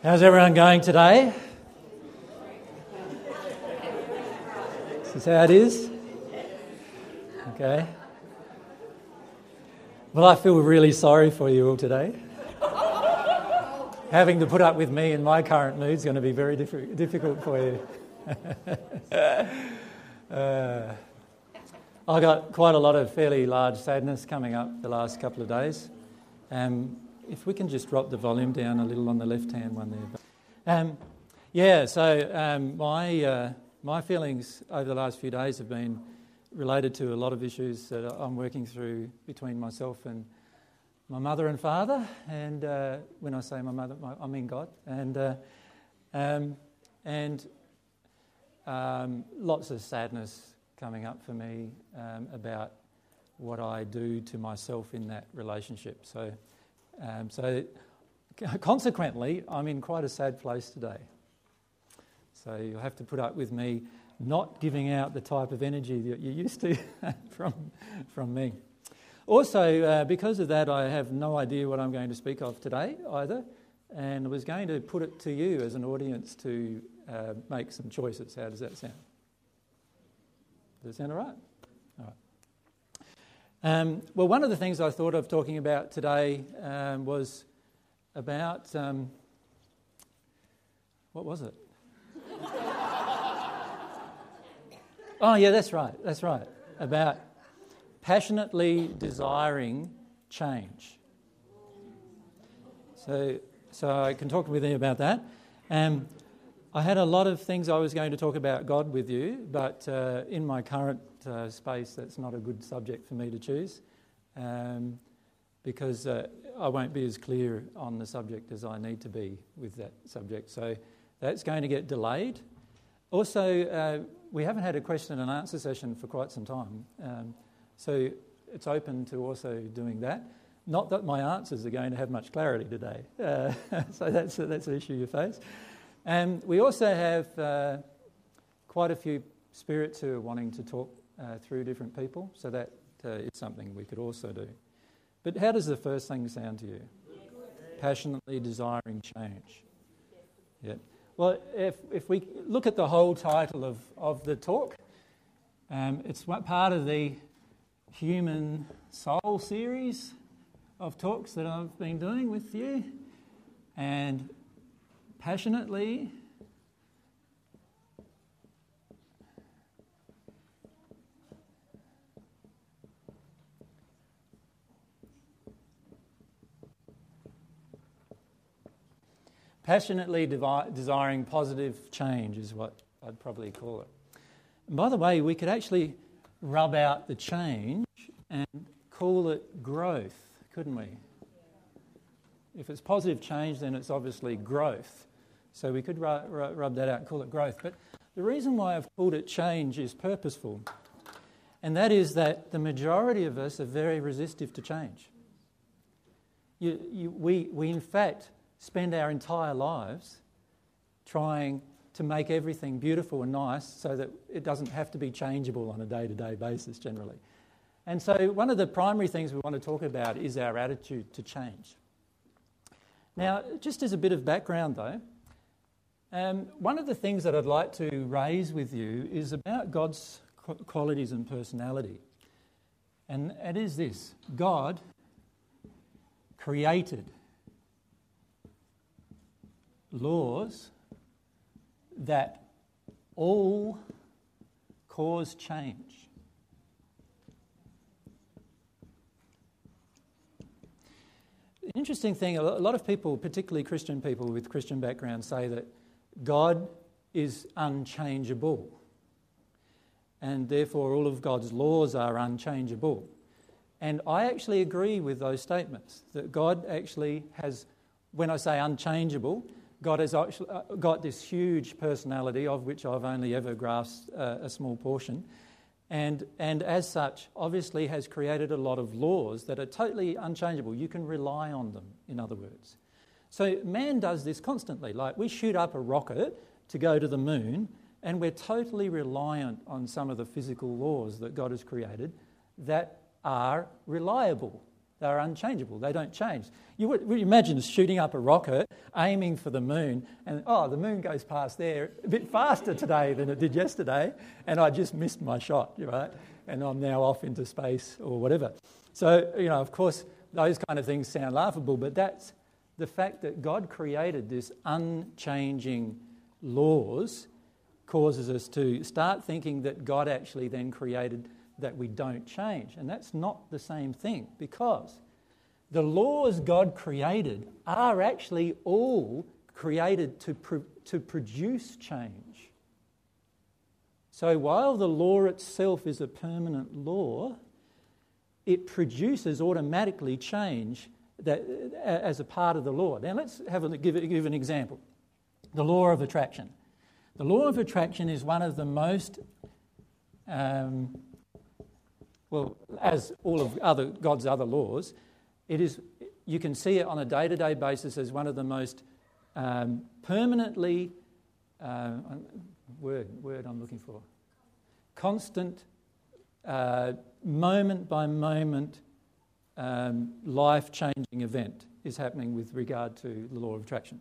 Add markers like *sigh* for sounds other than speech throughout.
How's everyone going today? This is how it is? Okay. Well, I feel really sorry for you all today. Having to put up with me in my current mood is going to be very diff- difficult for you. *laughs* uh, I got quite a lot of fairly large sadness coming up the last couple of days. Um, if we can just drop the volume down a little on the left hand one there. Um, yeah, so um, my, uh, my feelings over the last few days have been related to a lot of issues that I'm working through between myself and my mother and father. And uh, when I say my mother, my, I mean God. And, uh, um, and um, lots of sadness coming up for me um, about what I do to myself in that relationship. So um, so, *laughs* consequently, I'm in quite a sad place today. So, you'll have to put up with me not giving out the type of energy that you're used to *laughs* from, from me. Also, uh, because of that, I have no idea what I'm going to speak of today either, and I was going to put it to you as an audience to uh, make some choices. How does that sound? Does that sound all right? Um, well, one of the things I thought of talking about today um, was about um, what was it? *laughs* oh, yeah, that's right, that's right. About passionately desiring change. So, so I can talk with you about that. Um, I had a lot of things I was going to talk about God with you, but uh, in my current uh, space, that's not a good subject for me to choose um, because uh, I won't be as clear on the subject as I need to be with that subject. So that's going to get delayed. Also, uh, we haven't had a question and answer session for quite some time, um, so it's open to also doing that. Not that my answers are going to have much clarity today, *laughs* uh, so that's, that's an issue you face. And we also have uh, quite a few spirits who are wanting to talk uh, through different people, so that uh, is something we could also do. But how does the first thing sound to you? Passionately desiring change. Yeah. Well, if, if we look at the whole title of, of the talk, um, it's part of the Human Soul series of talks that I've been doing with you. And passionately Passionately devi- desiring positive change is what I'd probably call it. And by the way, we could actually rub out the change and call it growth, couldn't we? If it's positive change, then it's obviously growth. So we could ru- ru- rub that out and call it growth. But the reason why I've called it change is purposeful. And that is that the majority of us are very resistive to change. You, you, we, we, in fact, spend our entire lives trying to make everything beautiful and nice so that it doesn't have to be changeable on a day to day basis generally. And so, one of the primary things we want to talk about is our attitude to change. Now, just as a bit of background though, um, one of the things that I'd like to raise with you is about God's qualities and personality. And it is this God created laws that all cause change. The interesting thing, a lot of people, particularly Christian people with Christian backgrounds, say that God is unchangeable. And therefore, all of God's laws are unchangeable. And I actually agree with those statements that God actually has, when I say unchangeable, God has actually uh, got this huge personality of which I've only ever grasped uh, a small portion. And, and as such, obviously has created a lot of laws that are totally unchangeable. You can rely on them, in other words. So man does this constantly. Like we shoot up a rocket to go to the moon, and we're totally reliant on some of the physical laws that God has created that are reliable. They're unchangeable. They don't change. You would, would imagine shooting up a rocket, aiming for the moon, and oh, the moon goes past there a bit faster today than it did yesterday, and I just missed my shot, right? And I'm now off into space or whatever. So, you know, of course, those kind of things sound laughable, but that's the fact that God created this unchanging laws causes us to start thinking that God actually then created that we don't change. And that's not the same thing because the laws God created are actually all created to, pro- to produce change. So while the law itself is a permanent law, it produces automatically change that, as a part of the law. Now let's have a, give, give an example. The law of attraction. The law of attraction is one of the most um, well, as all of other, God's other laws, it is, you can see it on a day to day basis as one of the most um, permanently, uh, word, word I'm looking for, constant, uh, moment by moment, um, life changing event is happening with regard to the law of attraction.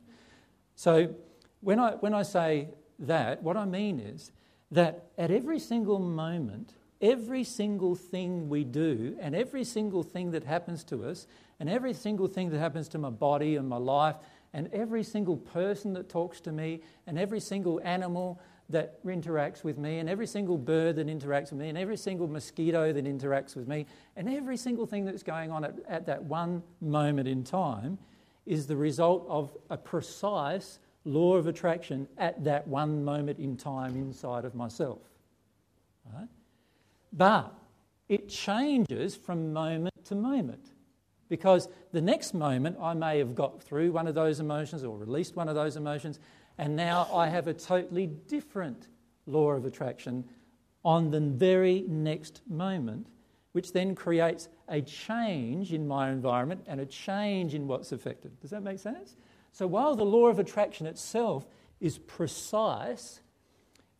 So when I, when I say that, what I mean is that at every single moment, every single thing we do and every single thing that happens to us and every single thing that happens to my body and my life and every single person that talks to me and every single animal that interacts with me and every single bird that interacts with me and every single mosquito that interacts with me and every single thing that's going on at, at that one moment in time is the result of a precise law of attraction at that one moment in time inside of myself. Right? But it changes from moment to moment. Because the next moment I may have got through one of those emotions or released one of those emotions, and now I have a totally different law of attraction on the very next moment, which then creates a change in my environment and a change in what's affected. Does that make sense? So while the law of attraction itself is precise,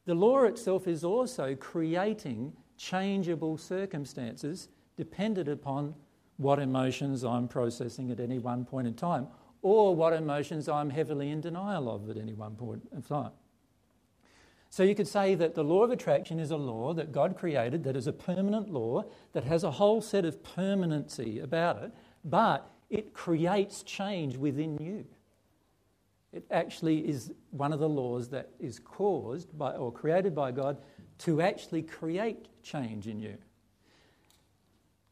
the law itself is also creating changeable circumstances dependent upon what emotions I'm processing at any one point in time or what emotions I'm heavily in denial of at any one point in time. So you could say that the law of attraction is a law that God created that is a permanent law that has a whole set of permanency about it, but it creates change within you. It actually is one of the laws that is caused by or created by God to actually create change in you.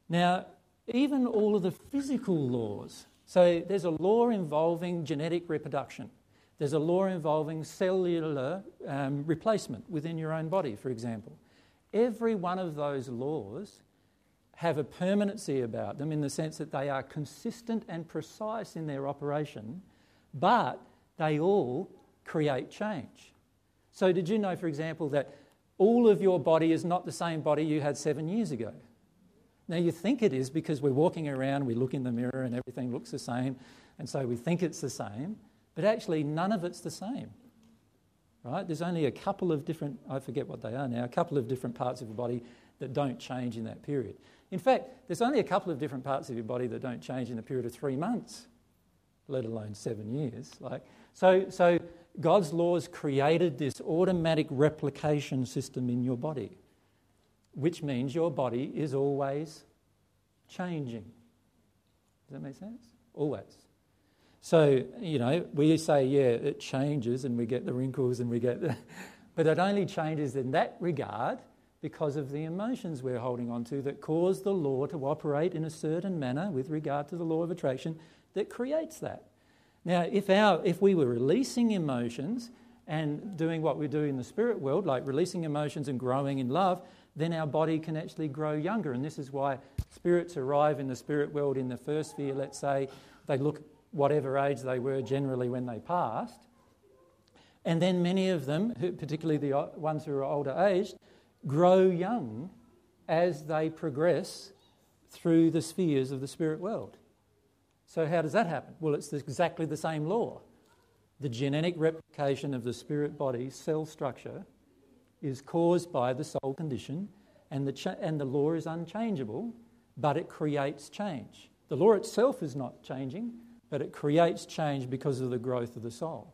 Now, even all of the physical laws, so there's a law involving genetic reproduction. There's a law involving cellular um, replacement within your own body, for example. Every one of those laws have a permanency about them in the sense that they are consistent and precise in their operation, but they all create change. So, did you know, for example, that all of your body is not the same body you had seven years ago. Now, you think it is because we're walking around, we look in the mirror, and everything looks the same, and so we think it's the same, but actually, none of it's the same. Right? There's only a couple of different, I forget what they are now, a couple of different parts of your body that don't change in that period. In fact, there's only a couple of different parts of your body that don't change in the period of three months, let alone seven years. Like, so, so God's laws created this automatic replication system in your body, which means your body is always changing. Does that make sense? Always. So, you know, we say, yeah, it changes and we get the wrinkles and we get the. *laughs* but it only changes in that regard because of the emotions we're holding on to that cause the law to operate in a certain manner with regard to the law of attraction that creates that. Now, if, our, if we were releasing emotions and doing what we do in the spirit world, like releasing emotions and growing in love, then our body can actually grow younger. And this is why spirits arrive in the spirit world in the first sphere, let's say, they look whatever age they were generally when they passed. And then many of them, particularly the ones who are older aged, grow young as they progress through the spheres of the spirit world. So, how does that happen? Well, it's exactly the same law. The genetic replication of the spirit body cell structure is caused by the soul condition, and the, cha- and the law is unchangeable, but it creates change. The law itself is not changing, but it creates change because of the growth of the soul.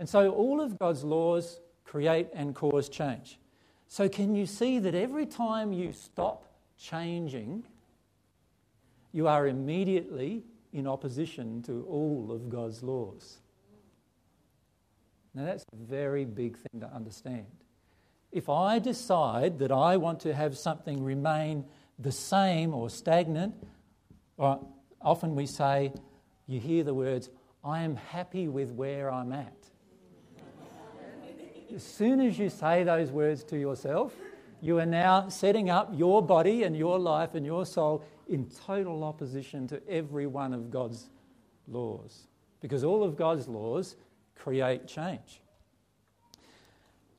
And so all of God's laws create and cause change. So, can you see that every time you stop changing, you are immediately in opposition to all of God's laws? Now, that's a very big thing to understand. If I decide that I want to have something remain the same or stagnant, or often we say, you hear the words, I am happy with where I'm at. as soon as you say those words to yourself, you are now setting up your body and your life and your soul in total opposition to every one of God's laws. Because all of God's laws create change.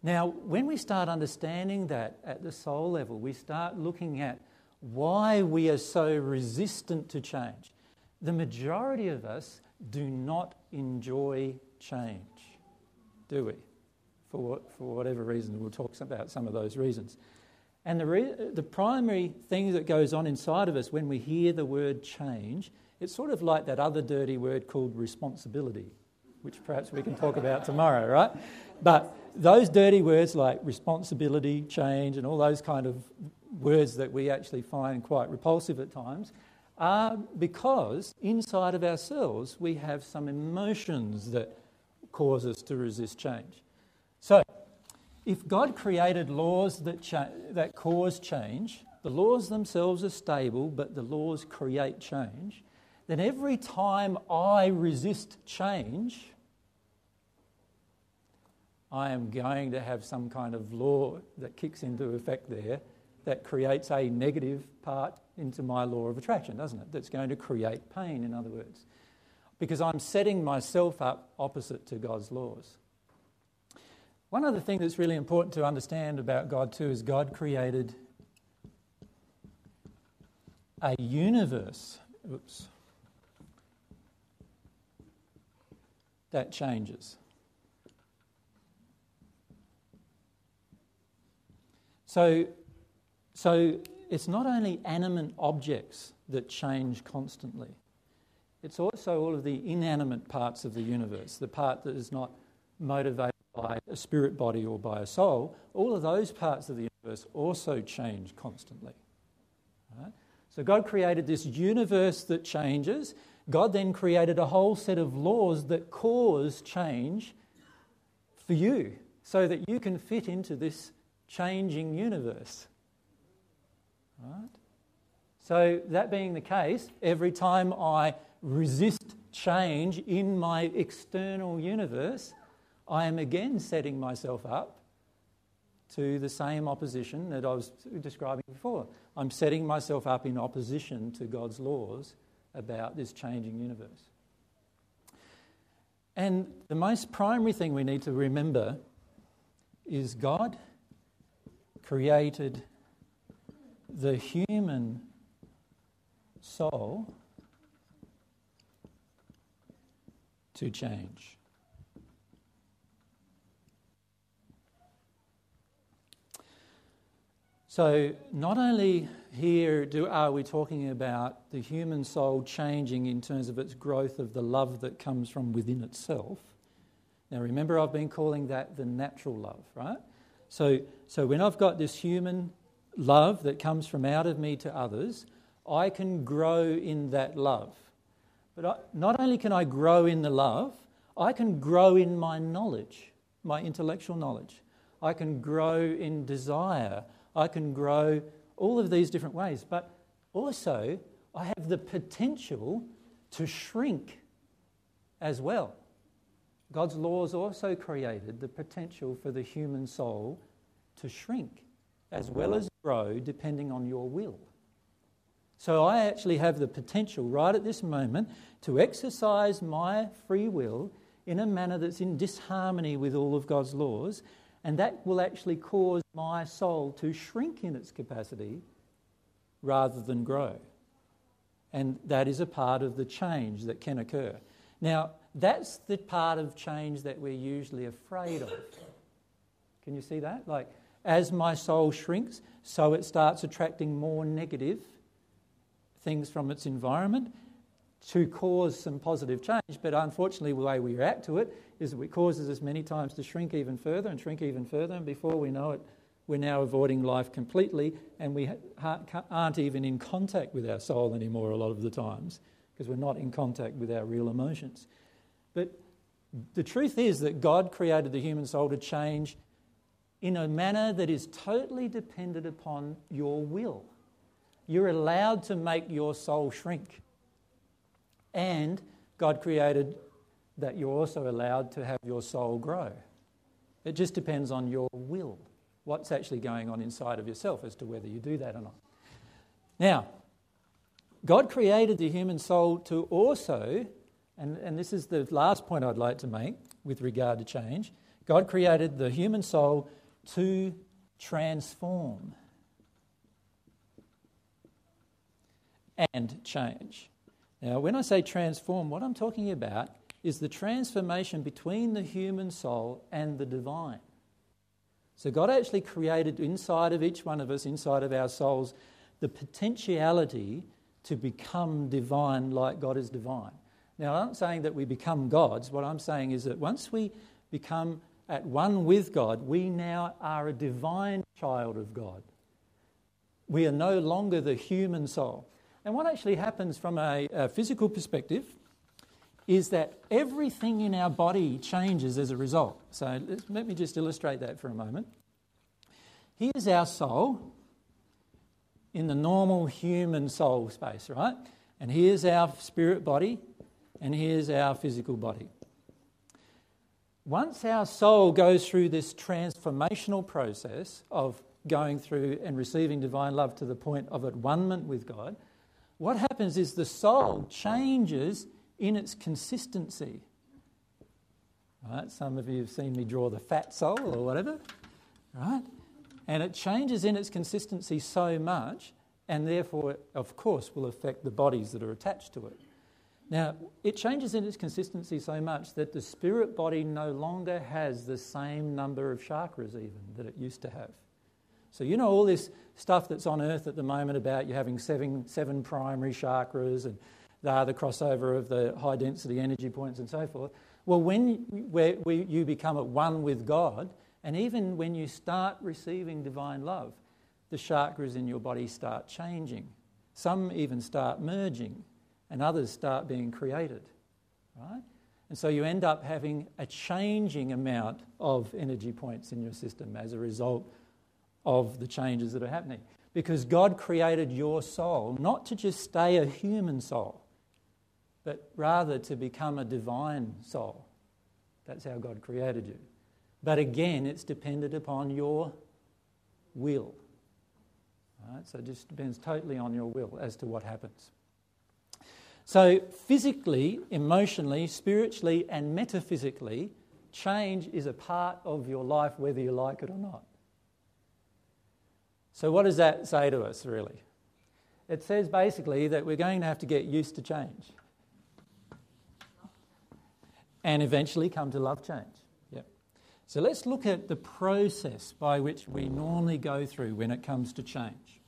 Now, when we start understanding that at the soul level, we start looking at why we are so resistant to change. The majority of us do not enjoy change, do we? For, for whatever reason, we'll talk about some of those reasons. And the, re- the primary thing that goes on inside of us when we hear the word change, it's sort of like that other dirty word called responsibility which perhaps we can talk about tomorrow, right? But those dirty words like responsibility, change, and all those kind of words that we actually find quite repulsive at times are because inside of ourselves we have some emotions that cause us to resist change. So, if God created laws that, cha- that cause change, the laws themselves are stable, but the laws create change, then every time I resist change, I am going to have some kind of law that kicks into effect there that creates a negative part into my law of attraction, doesn't it? That's going to create pain, in other words, because I'm setting myself up opposite to God's laws. One other thing that's really important to understand about God, too, is God created a universe. Oops. that changes. So, so it's not only animate objects that change constantly, it's also all of the inanimate parts of the universe, the part that is not motivated by a spirit body or by a soul. All of those parts of the universe also change constantly. Right? So God created this universe that changes, God then created a whole set of laws that cause change for you so that you can fit into this changing universe. Right? So, that being the case, every time I resist change in my external universe, I am again setting myself up to the same opposition that I was describing before. I'm setting myself up in opposition to God's laws about this changing universe. And the most primary thing we need to remember is God created the human soul to change. So, not only here do, are we talking about the human soul changing in terms of its growth of the love that comes from within itself. Now, remember, I've been calling that the natural love, right? So, so when I've got this human love that comes from out of me to others, I can grow in that love. But I, not only can I grow in the love, I can grow in my knowledge, my intellectual knowledge. I can grow in desire. I can grow all of these different ways. But also, I have the potential to shrink as well. God's laws also created the potential for the human soul to shrink as well as grow depending on your will. So I actually have the potential right at this moment to exercise my free will in a manner that's in disharmony with all of God's laws, and that will actually cause my soul to shrink in its capacity rather than grow. And that is a part of the change that can occur. Now, that's the part of change that we're usually afraid of. Can you see that? Like, as my soul shrinks, so it starts attracting more negative things from its environment to cause some positive change. But unfortunately, the way we react to it is that it causes us many times to shrink even further and shrink even further. And before we know it, we're now avoiding life completely and we aren't even in contact with our soul anymore a lot of the times because we're not in contact with our real emotions. But the truth is that God created the human soul to change in a manner that is totally dependent upon your will. You're allowed to make your soul shrink. And God created that you're also allowed to have your soul grow. It just depends on your will what's actually going on inside of yourself as to whether you do that or not. Now, God created the human soul to also, and, and this is the last point I'd like to make with regard to change God created the human soul to transform and change. Now, when I say transform, what I'm talking about is the transformation between the human soul and the divine. So, God actually created inside of each one of us, inside of our souls, the potentiality to become divine like God is divine. Now, I'm not saying that we become gods. What I'm saying is that once we become at one with God, we now are a divine child of God. We are no longer the human soul. And what actually happens from a, a physical perspective is that everything in our body changes as a result. So let me just illustrate that for a moment. Here's our soul in the normal human soul space, right? And here's our spirit body, and here's our physical body. Once our soul goes through this transformational process of going through and receiving divine love to the point of at one with God, what happens is the soul changes in its consistency. Right? Some of you have seen me draw the fat soul or whatever, right? And it changes in its consistency so much, and therefore, of course, will affect the bodies that are attached to it. Now, it changes in its consistency so much that the spirit body no longer has the same number of chakras, even that it used to have. So, you know, all this stuff that's on earth at the moment about you having seven, seven primary chakras and they are the crossover of the high density energy points and so forth. Well, when we, you become at one with God, and even when you start receiving divine love, the chakras in your body start changing. Some even start merging, and others start being created. Right? And so you end up having a changing amount of energy points in your system as a result of the changes that are happening. Because God created your soul not to just stay a human soul, but rather to become a divine soul. That's how God created you. But again, it's dependent upon your will. Right? So it just depends totally on your will as to what happens. So, physically, emotionally, spiritually, and metaphysically, change is a part of your life whether you like it or not. So, what does that say to us, really? It says basically that we're going to have to get used to change and eventually come to love change. Yep. So let's look at the process by which we normally go through when it comes to change.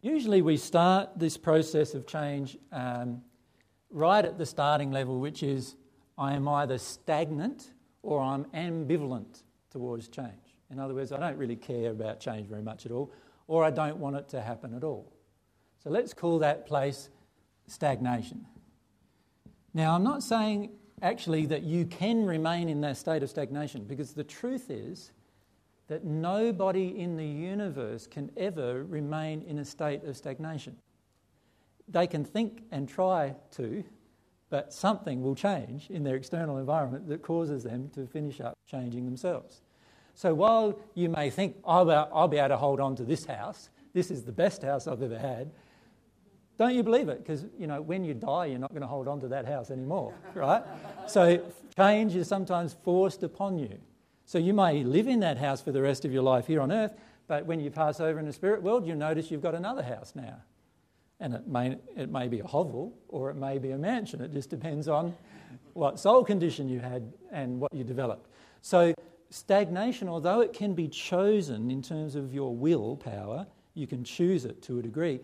Usually, we start this process of change um, right at the starting level, which is I am either stagnant or I'm ambivalent towards change. In other words, I don't really care about change very much at all or I don't want it to happen at all. So let's call that place stagnation. Now, I'm not saying actually that you can remain in that state of stagnation because the truth is that nobody in the universe can ever remain in a state of stagnation. They can think and try to, but something will change in their external environment that causes them to finish up changing themselves. So while you may think, oh, well, I'll be able to hold on to this house, this is the best house I've ever had, don't you believe it? Because, you know, when you die, you're not going to hold on to that house anymore, *laughs* right? so change is sometimes forced upon you. So you may live in that house for the rest of your life here on earth, but when you pass over in the spirit world, you notice you've got another house now. And it may, it may be a hovel or it may be a mansion. It just depends on what soul condition you had and what you developed. So stagnation, although it can be chosen in terms of your willpower, you can choose it to a degree,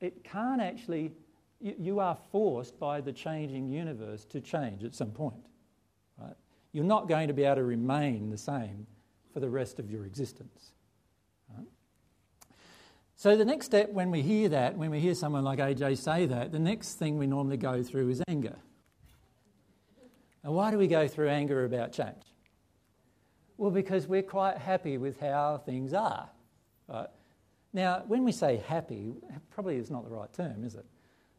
it can't actually, you, you are forced by the changing universe to change at some point. Right? You're not going to be able to remain the same for the rest of your existence. So, the next step when we hear that, when we hear someone like AJ say that, the next thing we normally go through is anger. And why do we go through anger about change? Well, because we're quite happy with how things are. Right? Now, when we say happy, probably is not the right term, is it?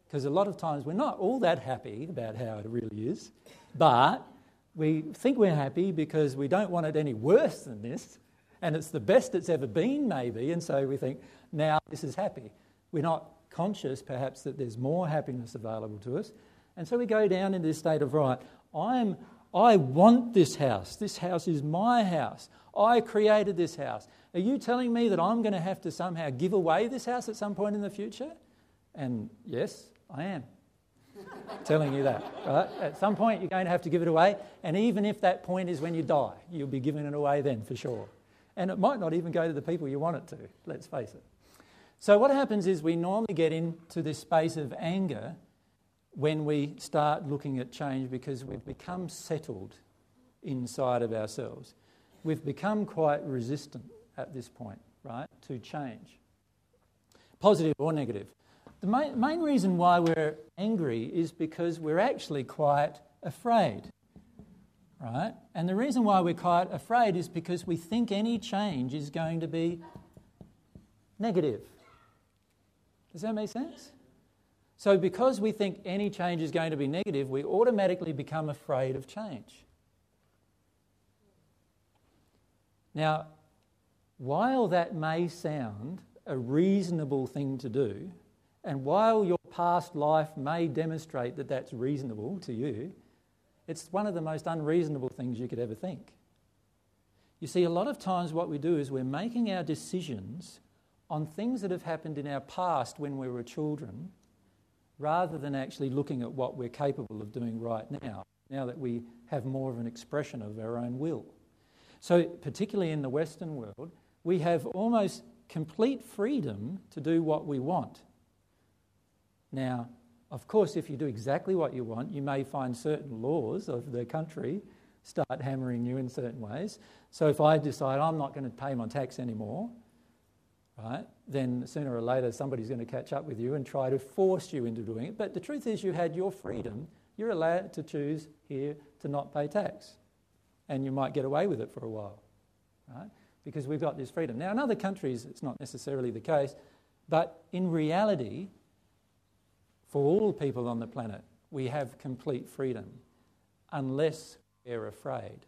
Because a lot of times we're not all that happy about how it really is, but we think we're happy because we don't want it any worse than this, and it's the best it's ever been, maybe, and so we think, now this is happy. We're not conscious, perhaps, that there's more happiness available to us, and so we go down into this state of, right, I'm, I want this house. This house is my house. I created this house. Are you telling me that I'm going to have to somehow give away this house at some point in the future? And yes, I am. *laughs* telling you that. Right? At some point, you're going to have to give it away. And even if that point is when you die, you'll be giving it away then for sure. And it might not even go to the people you want it to, let's face it. So, what happens is we normally get into this space of anger when we start looking at change because we've become settled inside of ourselves. We've become quite resistant at this point, right, to change, positive or negative. The main, main reason why we're angry is because we're actually quite afraid, right? And the reason why we're quite afraid is because we think any change is going to be negative. Does that make sense? So, because we think any change is going to be negative, we automatically become afraid of change. Now, while that may sound a reasonable thing to do, and while your past life may demonstrate that that's reasonable to you, it's one of the most unreasonable things you could ever think. You see, a lot of times what we do is we're making our decisions on things that have happened in our past when we were children rather than actually looking at what we're capable of doing right now, now that we have more of an expression of our own will. So, particularly in the Western world, we have almost complete freedom to do what we want. Now, of course, if you do exactly what you want, you may find certain laws of the country start hammering you in certain ways. So, if I decide I'm not going to pay my tax anymore, right, then sooner or later somebody's going to catch up with you and try to force you into doing it. But the truth is, you had your freedom. You're allowed to choose here to not pay tax. And you might get away with it for a while, right? Because we've got this freedom. Now, in other countries, it's not necessarily the case, but in reality, for all people on the planet, we have complete freedom unless we're afraid.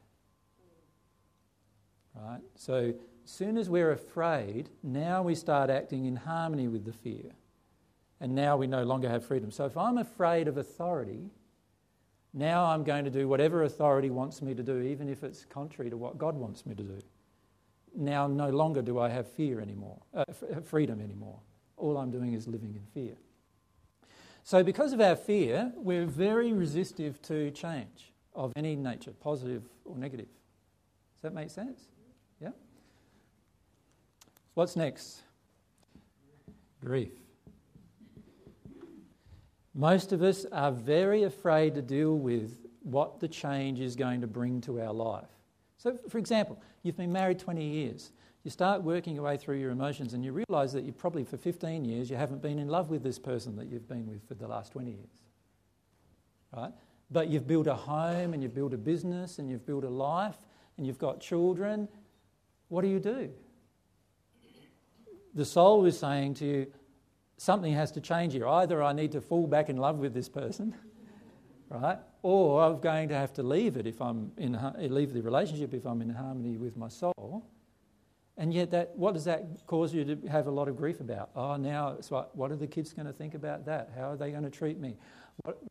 Right? So soon as we're afraid, now we start acting in harmony with the fear. And now we no longer have freedom. So if I'm afraid of authority, now I'm going to do whatever authority wants me to do, even if it's contrary to what God wants me to do. Now no longer do I have fear anymore, uh, uh freedom anymore. All I'm doing is living in fear. So, because of our fear, we're very resistive to change of any nature, positive or negative. Does that make sense? What's next? Grief. Most of us are very afraid to deal with what the change is going to bring to our life. So, for example, you've been married 20 years. You start working your way through your emotions and you realise that you probably for 15 years you haven't been in love with this person that you've been with for the last 20 years. Right? But you've built a home and you've built a business and you've built a life and you've got children. What do you do? The soul is saying to you, something has to change here. Either I need to fall back in love with this person, *laughs* right? Or I'm going to have to leave it if I'm in leave the relationship if I'm in harmony with my soul. And yet, that what does that cause you to have a lot of grief about? Oh, now like, what are the kids going to think about that? How are they going to treat me? What,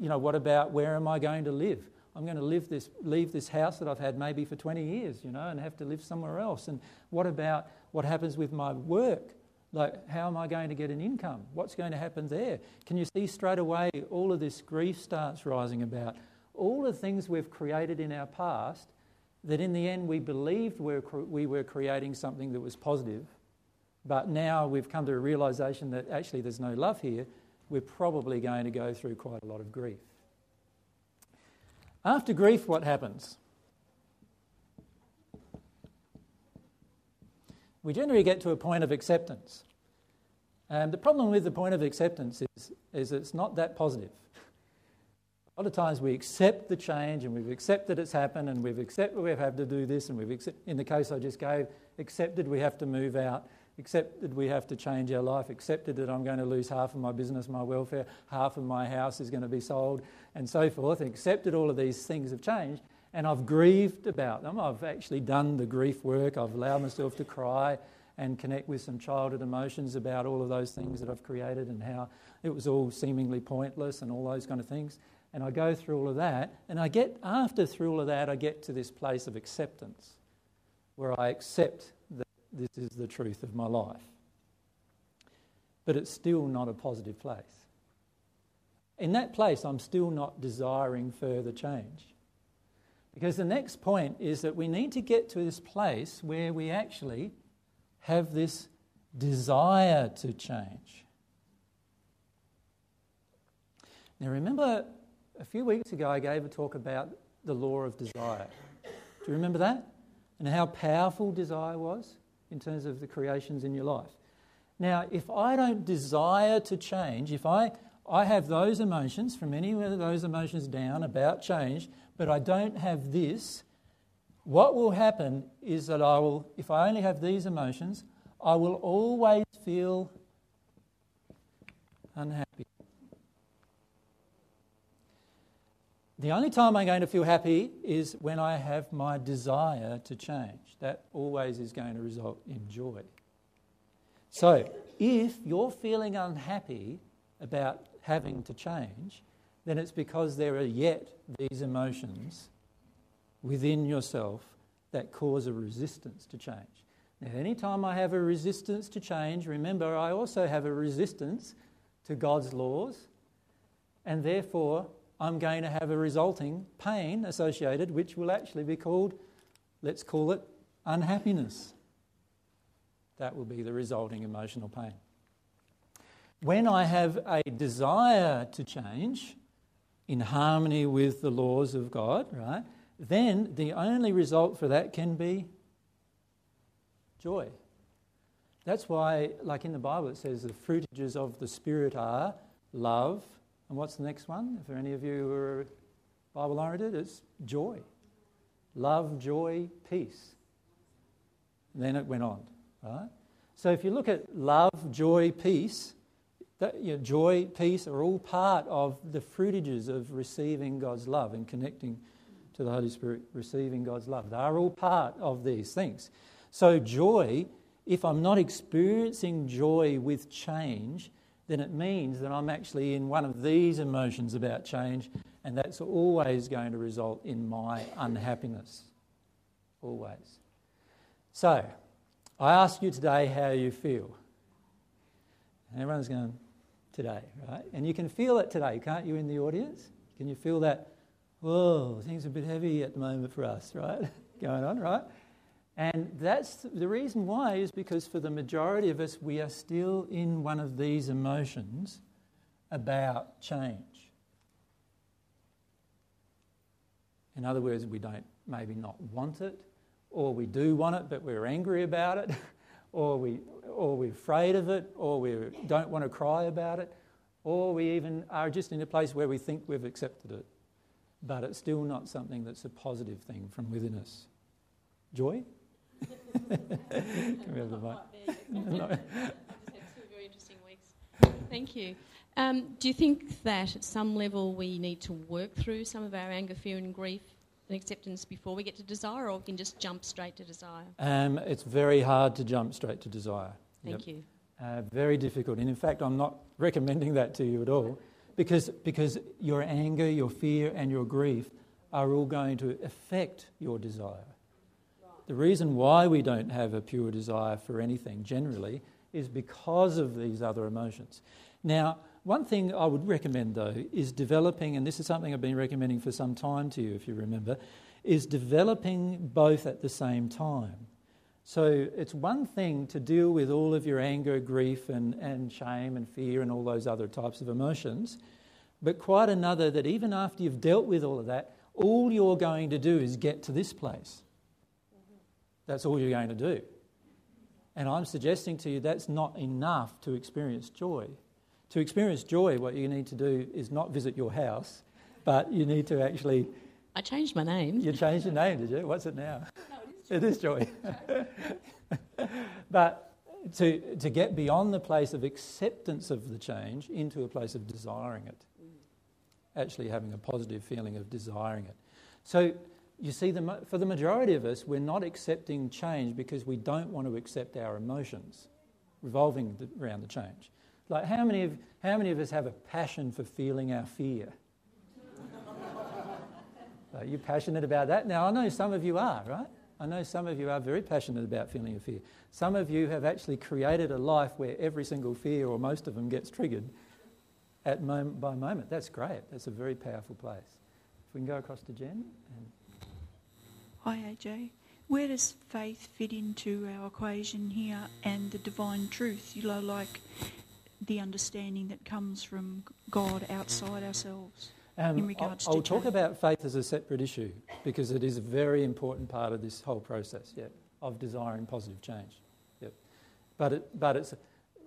you know, what about where am I going to live? I'm going to live this, leave this house that I've had maybe for 20 years, you know, and have to live somewhere else. And what about what happens with my work? Like, how am I going to get an income? What's going to happen there? Can you see straight away all of this grief starts rising about? All the things we've created in our past that in the end we believed we were, we were creating something that was positive, but now we've come to a realization that actually there's no love here, we're probably going to go through quite a lot of grief. After grief, what happens? We generally get to a point of acceptance. And the problem with the point of acceptance is, is it's not that positive. A lot of times we accept the change and we've accepted it's happened and we've accepted we have had to do this and we've accept, in the case I just gave, accepted we have to move out, accepted we have to change our life, accepted that I'm going to lose half of my business, my welfare, half of my house is going to be sold, and so forth. Accepted all of these things have changed, and I've grieved about them. I've actually done the grief work. I've allowed myself to cry and connect with some childhood emotions about all of those things that I've created and how it was all seemingly pointless and all those kind of things. And I go through all of that, and I get, after through all of that, I get to this place of acceptance where I accept that this is the truth of my life. But it's still not a positive place. In that place, I'm still not desiring further change. Because the next point is that we need to get to this place where we actually have this desire to change. Now, remember a few weeks ago, I gave a talk about the law of desire. Do you remember that? And how powerful desire was in terms of the creations in your life. Now, if I don't desire to change, if I, I have those emotions, from any of those emotions down about change, but I don't have this, what will happen is that I will, if I only have these emotions, I will always feel unhappy. The only time I'm going to feel happy is when I have my desire to change. That always is going to result in joy. So, if you're feeling unhappy about having to change, then it's because there are yet these emotions within yourself that cause a resistance to change. Now, anytime I have a resistance to change, remember I also have a resistance to God's laws, and therefore I'm going to have a resulting pain associated, which will actually be called, let's call it, unhappiness. That will be the resulting emotional pain. When I have a desire to change in harmony with the laws of God, right, then the only result for that can be joy. That's why, like in the Bible, it says the fruitages of the Spirit are love, and what's the next one? For any of you who are Bible oriented, it's joy. Love, joy, peace. And then it went on, right? So if you look at love, joy, peace, that, you know, joy, peace are all part of the fruitages of receiving God's love and connecting to the Holy Spirit, receiving God's love. They are all part of these things. So, joy, if I'm not experiencing joy with change, then it means that I'm actually in one of these emotions about change, and that's always going to result in my unhappiness. Always. So, I ask you today how you feel. Everyone's going, today, right? And you can feel it today, can't you, in the audience? Can you feel that? Whoa, things are a bit heavy at the moment for us, right? *laughs* going on, right? And that's the reason why is because for the majority of us, we are still in one of these emotions about change. In other words, we don't maybe not want it, or we do want it, but we're angry about it, *laughs* or, we, or we're afraid of it, or we don't want to cry about it, or we even are just in a place where we think we've accepted it, but it's still not something that's a positive thing from within us. Joy? *laughs* Can we have the mic? *laughs* very interesting weeks. Thank you. Um, do you think that at some level we need to work through some of our anger, fear, and grief and acceptance before we get to desire, or we can just jump straight to desire? Um, it's very hard to jump straight to desire. Thank yep. you. Uh, very difficult. And in fact, I'm not recommending that to you at all because, because your anger, your fear, and your grief are all going to affect your desire. The reason why we don't have a pure desire for anything generally is because of these other emotions. Now, one thing I would recommend though is developing, and this is something I've been recommending for some time to you, if you remember, is developing both at the same time. So it's one thing to deal with all of your anger, grief, and, and shame and fear and all those other types of emotions, but quite another that even after you've dealt with all of that, all you're going to do is get to this place. That's all you're going to do. And I'm suggesting to you that's not enough to experience joy. To experience joy, what you need to do is not visit your house, but you need to actually. I changed my name. You changed your name, did you? What's it now? *laughs* It is joy. *laughs* But to, to get beyond the place of acceptance of the change into a place of desiring it, actually having a positive feeling of desiring it. So you see, the, for the majority of us, we're not accepting change because we don't want to accept our emotions revolving around the change. Like, how many of, how many of us have a passion for feeling our fear? *laughs* Are you passionate about that? Now, I know some of you are, right? I know some of you are very passionate about feeling your fear. Some of you have actually created a life where every single fear or most of them gets triggered at moment by moment. That's great. That's a very powerful place. If we can go across to Jen. Hi, AJ. Where does faith fit into our equation here and the divine truth? You know, like the understanding that comes from God outside ourselves um, I'll, I'll talk about faith as a separate issue because it is a very important part of this whole process, yeah, of desiring positive change. Yep. But, it, but it's,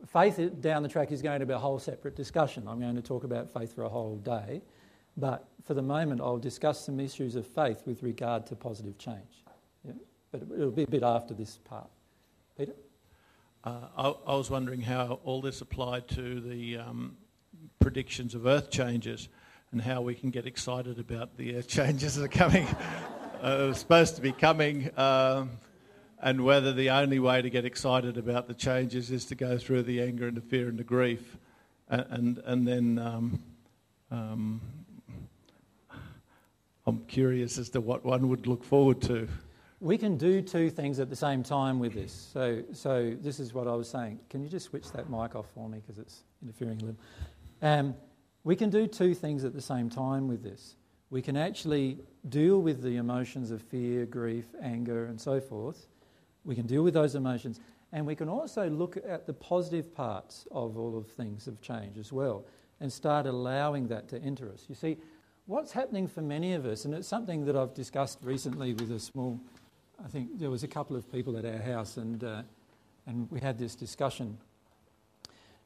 faith down the track is going to be a whole separate discussion. I'm going to talk about faith for a whole day. But for the moment, I'll discuss some issues of faith with regard to positive change. Yeah? But it'll be a bit after this part. Peter? Uh, I, I, was wondering how all this applied to the um, predictions of Earth changes and how we can get excited about the Earth changes that are coming, *laughs* uh, supposed to be coming, um, and whether the only way to get excited about the changes is to go through the anger and the fear and the grief, and and, and then. Um, um I'm curious as to what one would look forward to. We can do two things at the same time with this. So, so this is what I was saying. Can you just switch that mic off for me because it's interfering a little? Um, we can do two things at the same time with this. We can actually deal with the emotions of fear, grief, anger, and so forth. We can deal with those emotions. And we can also look at the positive parts of all of things of change as well and start allowing that to enter us. You see, what's happening for many of us, and it's something that I've discussed recently with a small, I think there was a couple of people at our house, and, uh, and we had this discussion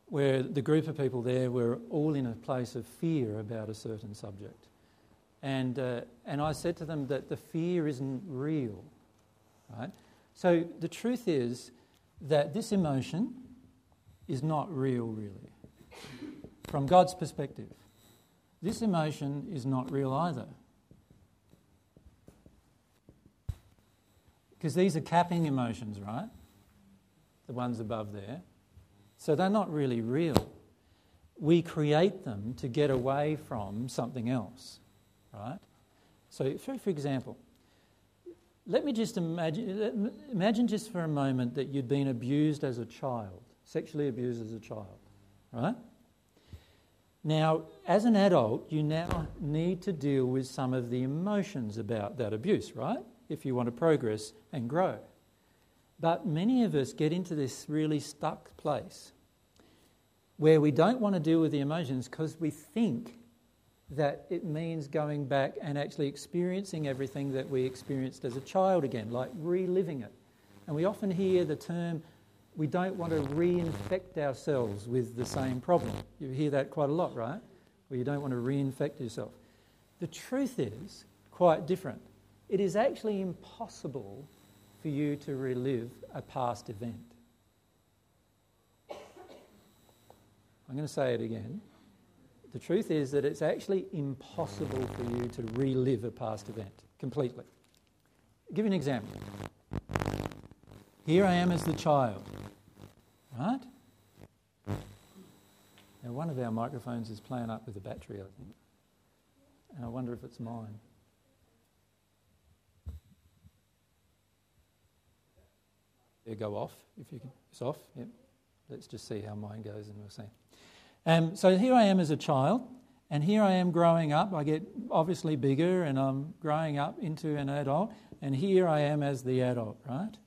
where the group of people there were all in a place of fear about a certain subject. And, uh, and I said to them that the fear isn't real, right? So the truth is that this emotion is not real, really, from God's perspective. This emotion is not real either. Because these are capping emotions, right? The ones above there. So they're not really real. We create them to get away from something else, right? So, for, for example, let me just imagine, imagine just for a moment that you'd been abused as a child, sexually abused as a child, right? Now, as an adult, you now need to deal with some of the emotions about that abuse, right? If you want to progress and grow. But many of us get into this really stuck place where we don't want to deal with the emotions because we think that it means going back and actually experiencing everything that we experienced as a child again, like reliving it. And we often hear the term we don't want to reinfect ourselves with the same problem. You hear that quite a lot, right? Where you don't want to reinfect yourself. The truth is quite different. It is actually impossible for you to relive a past event. I'm going to say it again. The truth is that it's actually impossible for you to relive a past event completely. I'll give you an example. Here I am as the child. Right? Now, one of our microphones is playing up with a battery, I think. And I wonder if it's mine. There, go off if you can. It's off. Yep. Let's just see how mine goes, and we'll see. Um, so here I am as a child, And here I am growing up. I get obviously bigger and I'm growing up into an adult. And here I am as the adult, right?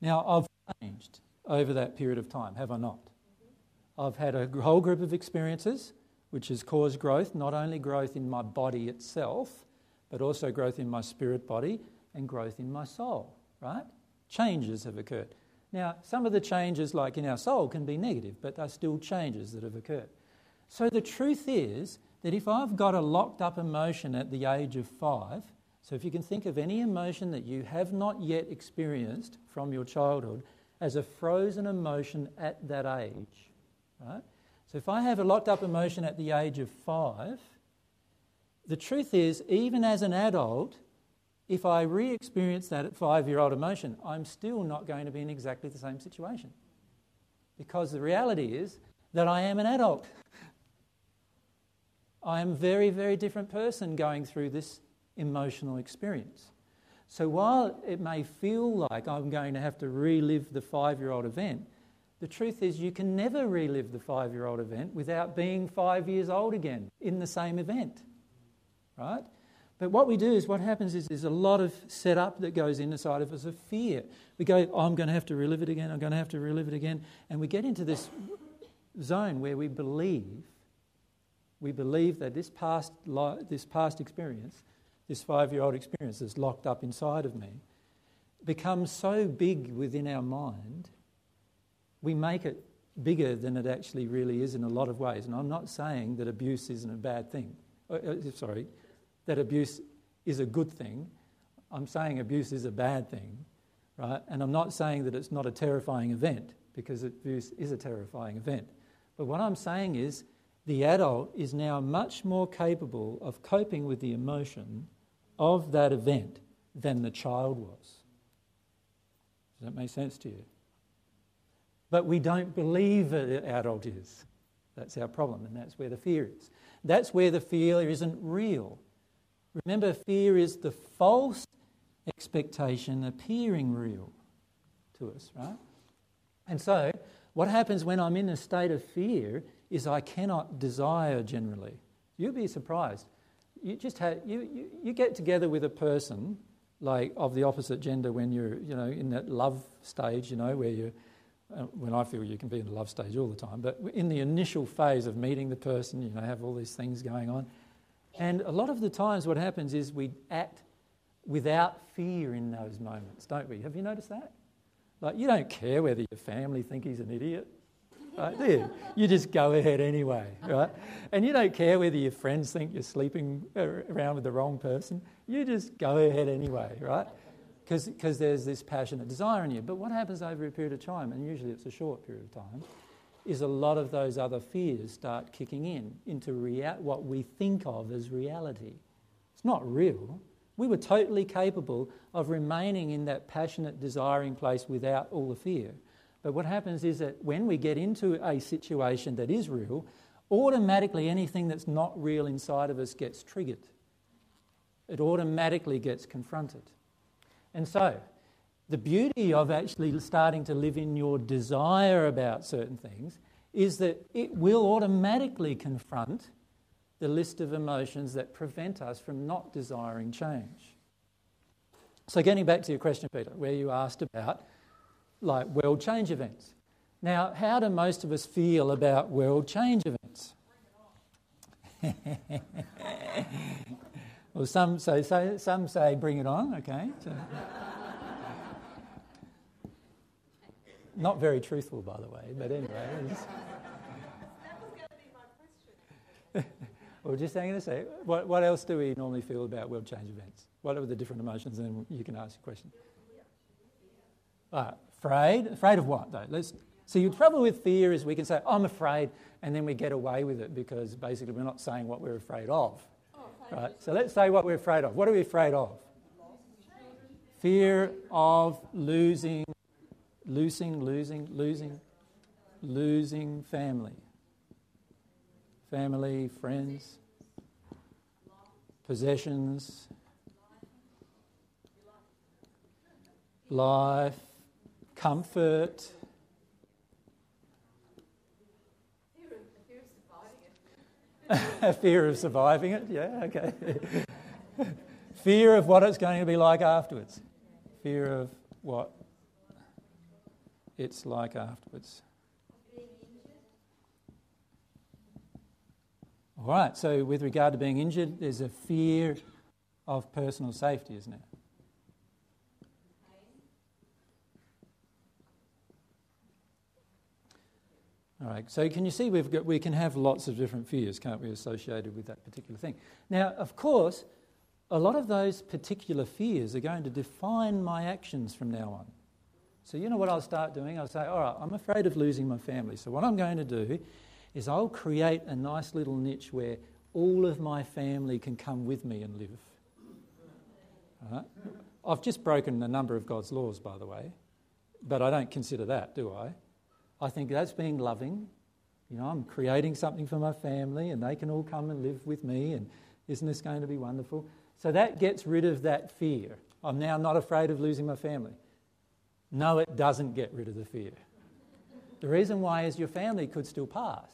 Now, I've changed over that period of time, have I not? I've had a whole group of experiences which has caused growth, not only growth in my body itself, but also growth in my spirit body and growth in my soul, right? Changes have occurred. Now, some of the changes, like in our soul, can be negative, but they're still changes that have occurred. So the truth is that if I've got a locked up emotion at the age of five, so if you can think of any emotion that you have not yet experienced from your childhood as a frozen emotion at that age, right? So if I have a locked up emotion at the age of five, the truth is, even as an adult, if I re experience that five year old emotion, I'm still not going to be in exactly the same situation. Because the reality is that I am an adult. I am a very, very different person going through this emotional experience. So while it may feel like I'm going to have to relive the five year old event, the truth is you can never relive the five year old event without being five years old again in the same event. Right? But what we do is, what happens is there's a lot of setup that goes inside of us of fear. We go, oh, I'm going to have to relive it again, I'm going to have to relive it again. And we get into this zone where we believe, we believe that this past, this past experience, this five year old experience that's locked up inside of me, becomes so big within our mind, we make it bigger than it actually really is in a lot of ways. And I'm not saying that abuse isn't a bad thing. Uh, uh sorry, that abuse is a good thing. I'm saying abuse is a bad thing, right? And I'm not saying that it's not a terrifying event because abuse is a terrifying event. But what I'm saying is the adult is now much more capable of coping with the emotion of that event than the child was. Does that make sense to you? But we don't believe that the adult is. That's our problem, and that's where the fear is. That's where the fear isn't real. Remember, fear is the false expectation appearing real to us, right? And so, what happens when I'm in a state of fear is I cannot desire generally. You'd be surprised. You just have, you, you, you get together with a person like of the opposite gender when you're you know in that love stage you know where you uh, when I feel you can be in the love stage all the time but in the initial phase of meeting the person you know have all these things going on and a lot of the times, what happens is we act without fear in those moments, don't we? Have you noticed that? Like, you don't care whether your family think he's an idiot, right? Do you? you just go ahead anyway, right? And you don't care whether your friends think you're sleeping around with the wrong person. You just go ahead anyway, right? Because there's this passionate desire in you. But what happens over a period of time, and usually it's a short period of time, is a lot of those other fears start kicking in into rea- what we think of as reality. It's not real. We were totally capable of remaining in that passionate, desiring place without all the fear. But what happens is that when we get into a situation that is real, automatically anything that's not real inside of us gets triggered. It automatically gets confronted. And so, the beauty of actually starting to live in your desire about certain things is that it will automatically confront the list of emotions that prevent us from not desiring change. So, getting back to your question, Peter, where you asked about like world change events. Now, how do most of us feel about world change events? *laughs* well, some say, say, some say bring it on, okay. So. Not very truthful, by the way, but anyway. that was *laughs* going to be my question. *laughs* well, just hang on a sec. What, what else do we normally feel about world change events? What are the different emotions? And then you can ask a question. Uh, afraid? Afraid of what, though? Let's, see, the trouble with fear is we can say, I'm afraid, and then we get away with it because basically we're not saying what we're afraid of. Oh, right? So let's say what we're afraid of. What are we afraid of? Fear of losing losing, losing, losing, losing family. Family, friends, possessions, life, comfort. *laughs* *laughs* fear of surviving it, yeah, okay. *laughs* fear of what it's going to be like afterwards. Fear of what it's like afterwards. All right, so with regard to being injured, there's a fear of personal safety, isn't it? All right, so can you see we've got, we can have lots of different fears, can't we, associated with that particular thing? Now, of course, a lot of those particular fears are going to define my actions from now on. So, you know what I'll start doing? I'll say, all right, I'm afraid of losing my family. So, what I'm going to do is I'll create a nice little niche where all of my family can come with me and live. I've just broken a number of God's laws, by the way, but I don't consider that, do I? I think that's being loving. You know, I'm creating something for my family and they can all come and live with me, and isn't this going to be wonderful? So that gets rid of that fear. I'm now not afraid of losing my family. No, it doesn't get rid of the fear. The reason why is your family could still pass.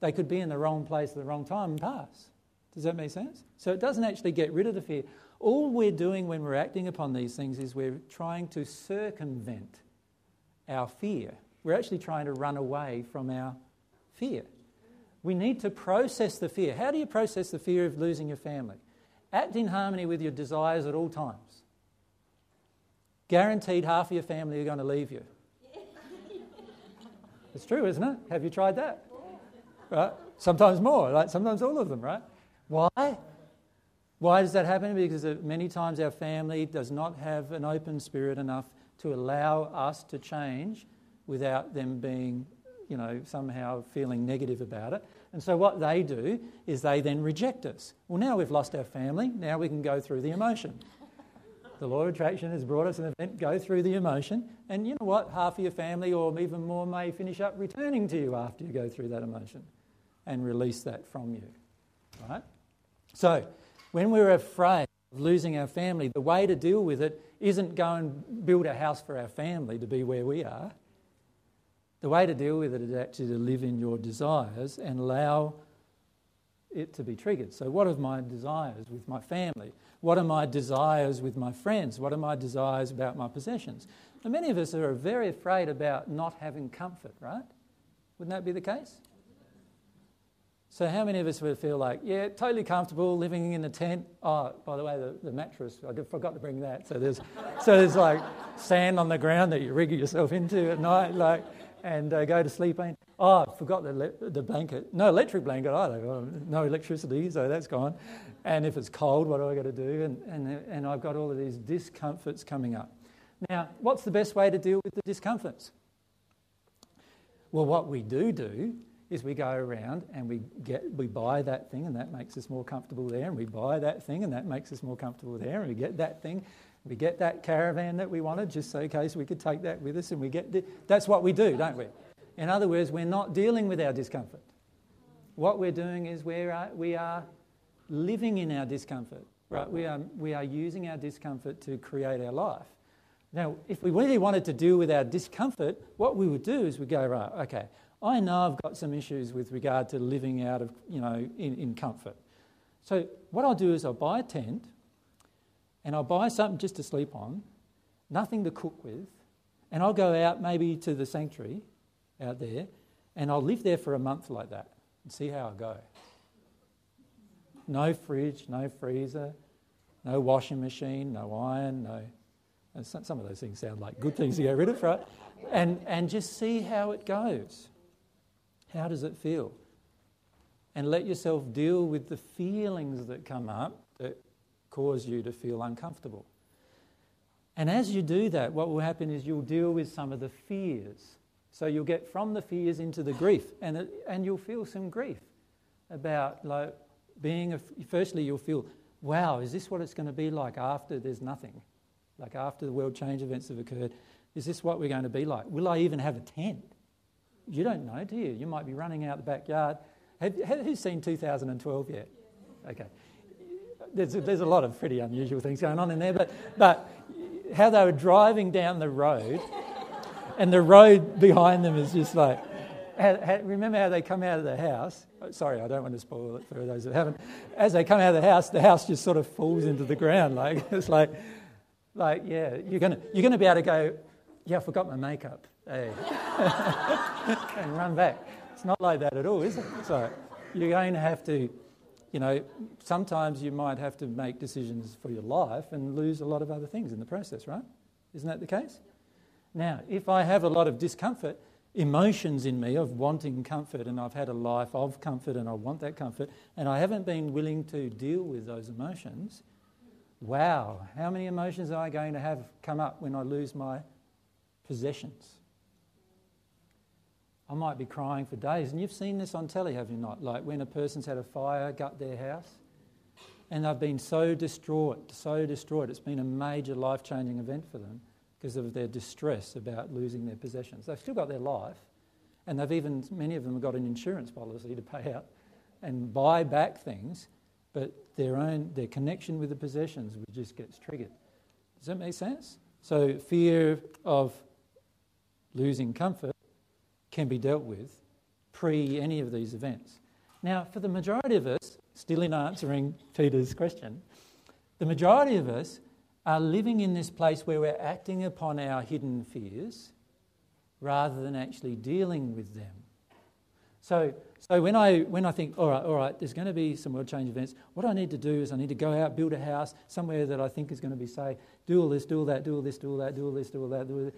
They could be in the wrong place at the wrong time and pass. Does that make sense? So it doesn't actually get rid of the fear. All we're doing when we're acting upon these things is we're trying to circumvent our fear. We're actually trying to run away from our fear. We need to process the fear. How do you process the fear of losing your family? Act in harmony with your desires at all times. Guaranteed half of your family are going to leave you. *laughs* It's true, isn't it? Have you tried that? Right? Sometimes more, like sometimes all of them, right? Why? Why does that happen? Because many times our family does not have an open spirit enough to allow us to change without them being, you know, somehow feeling negative about it. And so what they do is they then reject us. Well, now we've lost our family, now we can go through the emotion. The law of attraction has brought us an event, go through the emotion, and you know what? Half of your family or even more may finish up returning to you after you go through that emotion and release that from you. Right? So, when we're afraid of losing our family, the way to deal with it isn't go and build a house for our family to be where we are. The way to deal with it is actually to live in your desires and allow it to be triggered. So, what are my desires with my family? What are my desires with my friends? What are my desires about my possessions? And many of us are very afraid about not having comfort, right? Wouldn't that be the case? So, how many of us would feel like, yeah, totally comfortable living in a tent? Oh, by the way, the, the mattress, I forgot to bring that. So there's, so there's like sand on the ground that you rig yourself into at night. Like, and uh, go to sleep. And, oh, I forgot the, le- the blanket. No electric blanket either. No electricity, so that's gone. And if it's cold, what do I got to do? And, and, and I've got all of these discomforts coming up. Now, what's the best way to deal with the discomforts? Well, what we do do is we go around and we get we buy that thing and that makes us more comfortable there and we buy that thing and that makes us more comfortable there and we get that thing we get that caravan that we wanted just so in case we could take that with us and we get that's what we do, don't we? In other words, we're not dealing with our discomfort. What we're doing is we are, uh, we are living in our discomfort, right? We are, we are using our discomfort to create our life. Now, if we really wanted to deal with our discomfort, what we would do is we go, right, okay, I know I've got some issues with regard to living out of, you know, in, in comfort. So what I'll do is I'll buy a tent and I'll buy something just to sleep on, nothing to cook with, and I'll go out maybe to the sanctuary out there and I'll live there for a month like that and see how I go. No fridge, no freezer, no washing machine, no iron, no. Uh, some of those things sound like good things to get rid of, right? And, and just see how it goes. How does it feel? And let yourself deal with the feelings that come up that cause you to feel uncomfortable. And as you do that, what will happen is you'll deal with some of the fears. So you'll get from the fears into the grief, and, it, and you'll feel some grief about like being. A, firstly, you'll feel, wow, is this what it's going to be like after there's nothing? Like after the world change events have occurred, is this what we're going to be like? Will I even have a tent? You don't know, do you? You might be running out the backyard. Have, have, who's seen 2012 yet? Okay there's, there's a lot of pretty unusual things going on in there, but, but how they were driving down the road, and the road behind them is just like, remember how they come out of the house? Oh, sorry, I don't want to spoil it for those that haven't. As they come out of the house, the house just sort of falls into the ground. Like *laughs* it's like, like yeah, you're gonna you're gonna be able to go. Yeah, I forgot my makeup. Hey. Eh? *laughs* and run back. It's not like that at all, is it? So you're going to have to, you know, sometimes you might have to make decisions for your life and lose a lot of other things in the process, right? Isn't that the case? Now, if I have a lot of discomfort, emotions in me of wanting comfort, and I've had a life of comfort and I want that comfort, and I haven't been willing to deal with those emotions, wow, how many emotions am I going to have come up when I lose my possessions? I might be crying for days. And you've seen this on telly, have you not? Like when a person's had a fire gut their house and they've been so distraught, so distraught. It's been a major life changing event for them because of their distress about losing their possessions. They've still got their life, and they've even, many of them have got an insurance policy to pay out and buy back things, but their own, their connection with the possessions just gets triggered. Does that make sense? So, fear of losing comfort can be dealt with pre any of these events. Now, for the majority of us, still in answering Peter's question, the majority of us are living in this place where we're acting upon our hidden fears rather than actually dealing with them. So, so when, I, when I think, all right, all right, there's going to be some world change events, what I need to do is I need to go out, build a house somewhere that I think is going to be safe, do all this, do all that, do all this, do all that, do all this, do all that. Do all that.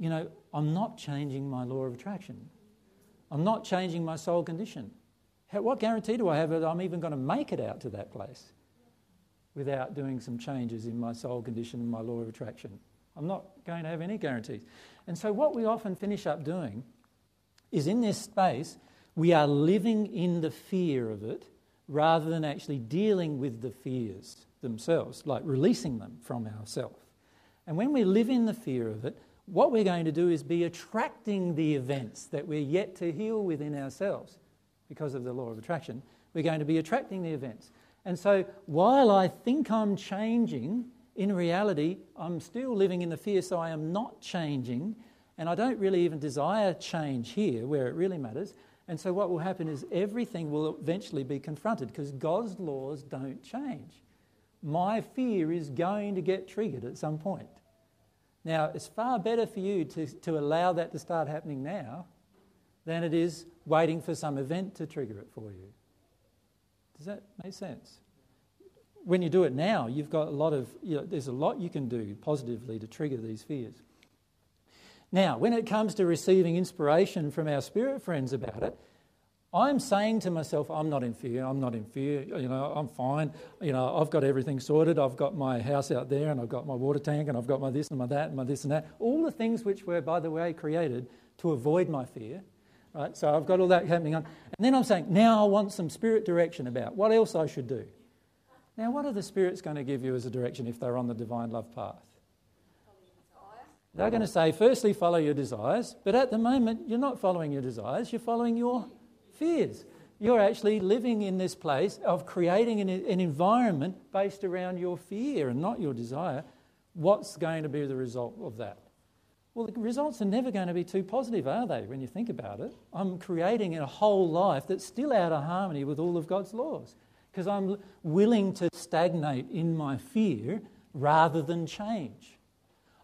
You know, I'm not changing my law of attraction. I'm not changing my soul condition. How, what guarantee do I have that I'm even going to make it out to that place? without doing some changes in my soul condition and my law of attraction. I'm not going to have any guarantees. And so, what we often finish up doing is in this space, we are living in the fear of it rather than actually dealing with the fears themselves, like releasing them from ourselves. And when we live in the fear of it, what we're going to do is be attracting the events that we're yet to heal within ourselves because of the law of attraction. We're going to be attracting the events. And so while I think I'm changing, in reality, I'm still living in the fear, so I am not changing. And I don't really even desire change here where it really matters. And so what will happen is everything will eventually be confronted because God's laws don't change. My fear is going to get triggered at some point. Now, it's far better for you to, to allow that to start happening now than it is waiting for some event to trigger it for you. Does that make sense? When you do it now, you've got a lot of, you know, there's a lot you can do positively to trigger these fears. Now, when it comes to receiving inspiration from our spirit friends about it, I'm saying to myself, I'm not in fear, I'm not in fear, you know, I'm fine, you know, I've got everything sorted, I've got my house out there and I've got my water tank and I've got my this and my that and my this and that. All the things which were, by the way, created to avoid my fear. Right? So I've got all that happening on. And then I'm saying, now I want some spirit direction about what else I should do. Now, what are the spirits going to give you as a direction if they're on the divine love path? They're going to say, firstly, follow your desires, but at the moment, you're not following your desires, you're following your fears. You're actually living in this place of creating an, an environment based around your fear and not your desire. What's going to be the result of that? Well, the results are never going to be too positive, are they, when you think about it? I'm creating a whole life that's still out of harmony with all of God's laws because I'm willing to stagnate in my fear rather than change.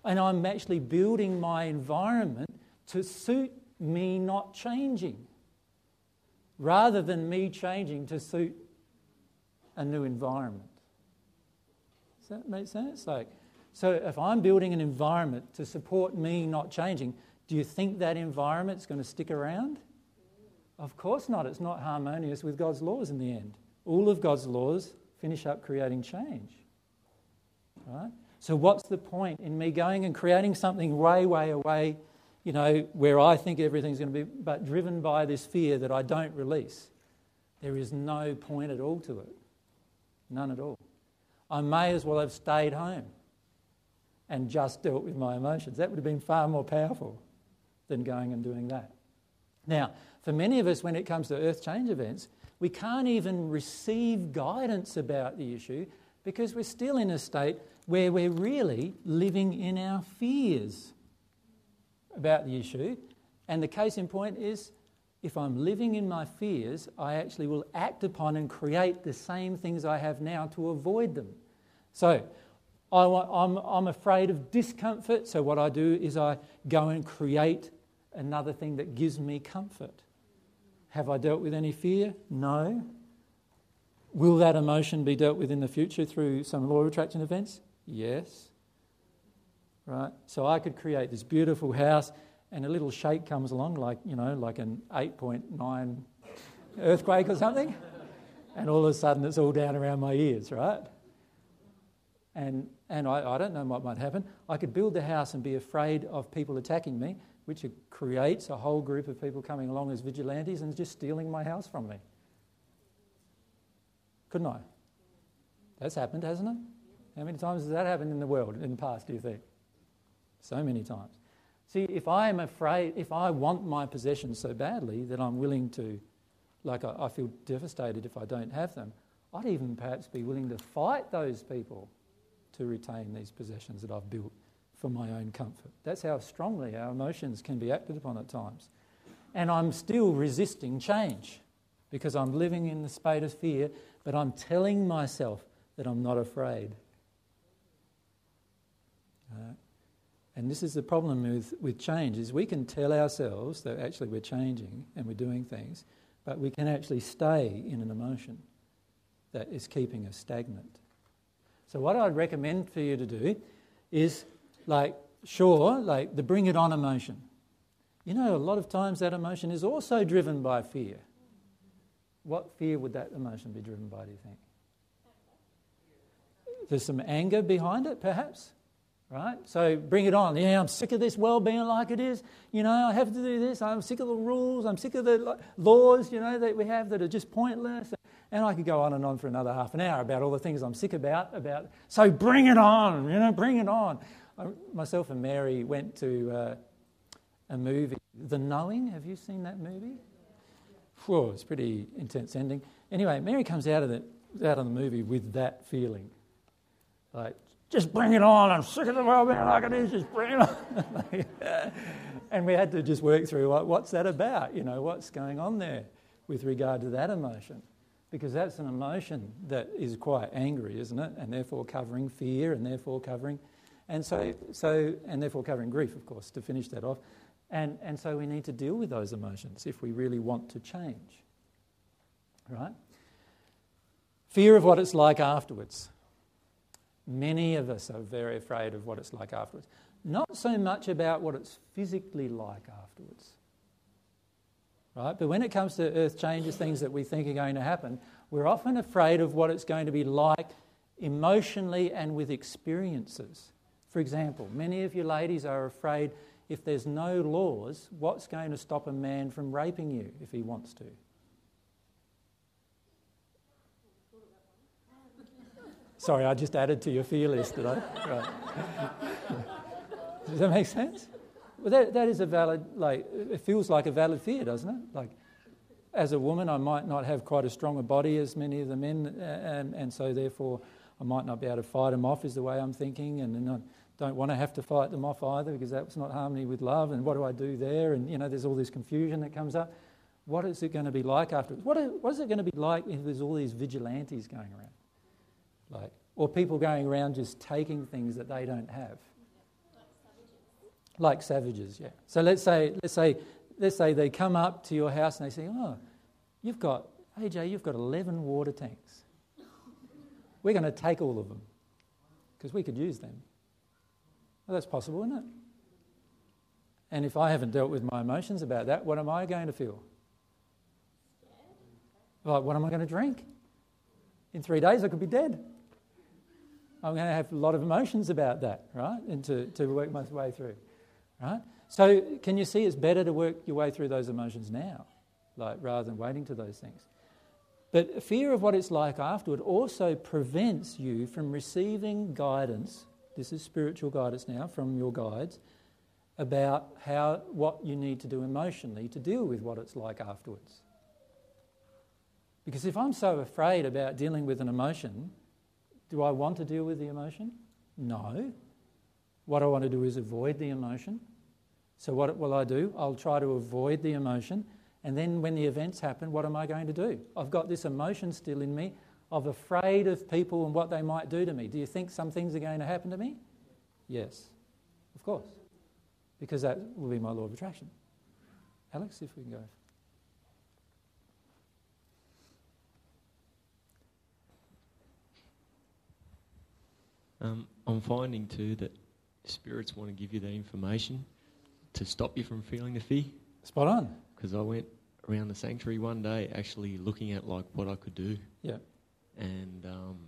And I'm actually building my environment to suit me not changing rather than me changing to suit a new environment. Does that make sense? Like, so if I'm building an environment to support me not changing, do you think that environment's going to stick around? Of course not. It's not harmonious with God's laws in the end. All of God's laws finish up creating change. Right? So what's the point in me going and creating something way, way away, you know, where I think everything's going to be, but driven by this fear that I don't release? There is no point at all to it. None at all. I may as well have stayed home and just dealt with my emotions. That would have been far more powerful than going and doing that. Now, for many of us, when it comes to earth change events, we can't even receive guidance about the issue because we're still in a state where we're really living in our fears about the issue. And the case in point is if I'm living in my fears, I actually will act upon and create the same things I have now to avoid them. So, I am I'm afraid of discomfort, so what I do is I go and create another thing that gives me comfort. Have I dealt with any fear? No. Will that emotion be dealt with in the future through some law of attraction events? Yes. Right? So I could create this beautiful house and a little shake comes along, like, you know, like an 8.9 earthquake or something, and all of a sudden it's all down around my ears, right? And, and I, I don't know what might happen. I could build the house and be afraid of people attacking me, which creates a whole group of people coming along as vigilantes and just stealing my house from me. Couldn't I? That's happened, hasn't it? How many times has that happened in the world in the past, do you think? So many times. See, if I am afraid, if I want my possessions so badly that I'm willing to, like I, I feel devastated if I don't have them, I'd even perhaps be willing to fight those people to retain these possessions that I've built for my own comfort. That's how strongly our emotions can be acted upon at times. And I'm still resisting change because I'm living in the spate of fear, but I'm telling myself that I'm not afraid. Uh, and this is the problem with, with change is we can tell ourselves that actually we're changing and we're doing things, but we can actually stay in an emotion that is keeping us stagnant. So what I'd recommend for you to do is like sure, like the bring it on emotion. You know, a lot of times that emotion is also driven by fear. What fear would that emotion be driven by, do you think? There's some anger behind it, perhaps? Right? So bring it on. Yeah, I'm sick of this world being like it is. You know, I have to do this. I'm sick of the rules. I'm sick of the laws, you know, that we have that are just pointless. And I could go on and on for another half an hour about all the things I'm sick about. About so bring it on, you know, bring it on. I, myself and Mary went to uh, a movie, The Knowing. Have you seen that movie? Whoa, it's pretty intense ending. Anyway, Mary comes out of the out of the movie with that feeling, like just bring it on. I'm sick of the world being like it is. Just bring it on. *laughs* and we had to just work through what, what's that about? You know, what's going on there with regard to that emotion? Because that's an emotion that is quite angry, isn't it? And therefore covering fear and therefore covering, and so, so and therefore covering grief, of course, to finish that off. And, and so we need to deal with those emotions if we really want to change. Right? Fear of what it's like afterwards. Many of us are very afraid of what it's like afterwards. Not so much about what it's physically like afterwards. Right? But when it comes to earth changes, things that we think are going to happen, we're often afraid of what it's going to be like emotionally and with experiences. For example, many of you ladies are afraid if there's no laws, what's going to stop a man from raping you if he wants to? Sorry, I just added to your fear list, did I? Right. Does that make sense? Well, that, that is a valid, like, it feels like a valid fear, doesn't it? Like, as a woman, I might not have quite as strong a body as many of the men, and, and so therefore I might not be able to fight them off, is the way I'm thinking, and and I don't want to have to fight them off either because that's not harmony with love, and what do I do there? And, you know, there's all this confusion that comes up. What is it going to be like afterwards? What, what is it going to be like if there's all these vigilantes going around? Like, or people going around just taking things that they don't have. Like savages, yeah. So let's say, let's say, let's say they come up to your house and they say, "Oh, you've got AJ, you've got 11 water tanks. We're going to take all of them because we could use them." Well, that's possible, isn't it? And if I haven't dealt with my emotions about that, what am I going to feel? Like, what am I going to drink? In three days, I could be dead. I'm going to have a lot of emotions about that, right? And to, to work my way through, right? So, can you see it's better to work your way through those emotions now, like rather than waiting to those things? But fear of what it's like afterward also prevents you from receiving guidance. This is spiritual guidance now from your guides about how what you need to do emotionally to deal with what it's like afterwards. Because if I'm so afraid about dealing with an emotion, do I want to deal with the emotion? No. What I want to do is avoid the emotion. So, what will I do? I'll try to avoid the emotion And then when the events happen, what am I going to do? I've got this emotion still in me of afraid of people and what they might do to me. Do you think some things are going to happen to me? Yes, of course, because that will be my law of attraction. Alex, if we can go. Um, I'm finding too that spirits want to give you that information to stop you from feeling the fear. Spot on. Because I went around the sanctuary one day actually looking at like what I could do. Yeah. And um,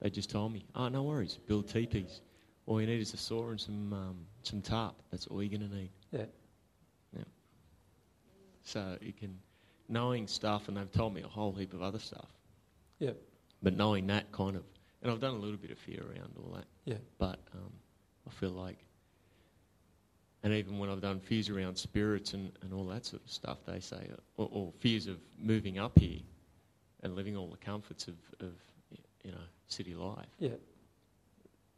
they just told me, oh, no worries, build teepees. All you need is a saw and some, um, some tarp. That's all you're going to need. Yeah. Yeah. So you can, knowing stuff, and they've told me a whole heap of other stuff. Yeah. But knowing that kind of, and I've done a little bit of fear around all that. Yeah. But um, I feel like, and even when I've done fears around spirits and, and all that sort of stuff, they say, or, or fears of moving up here and living all the comforts of, of you know, city life. Yeah.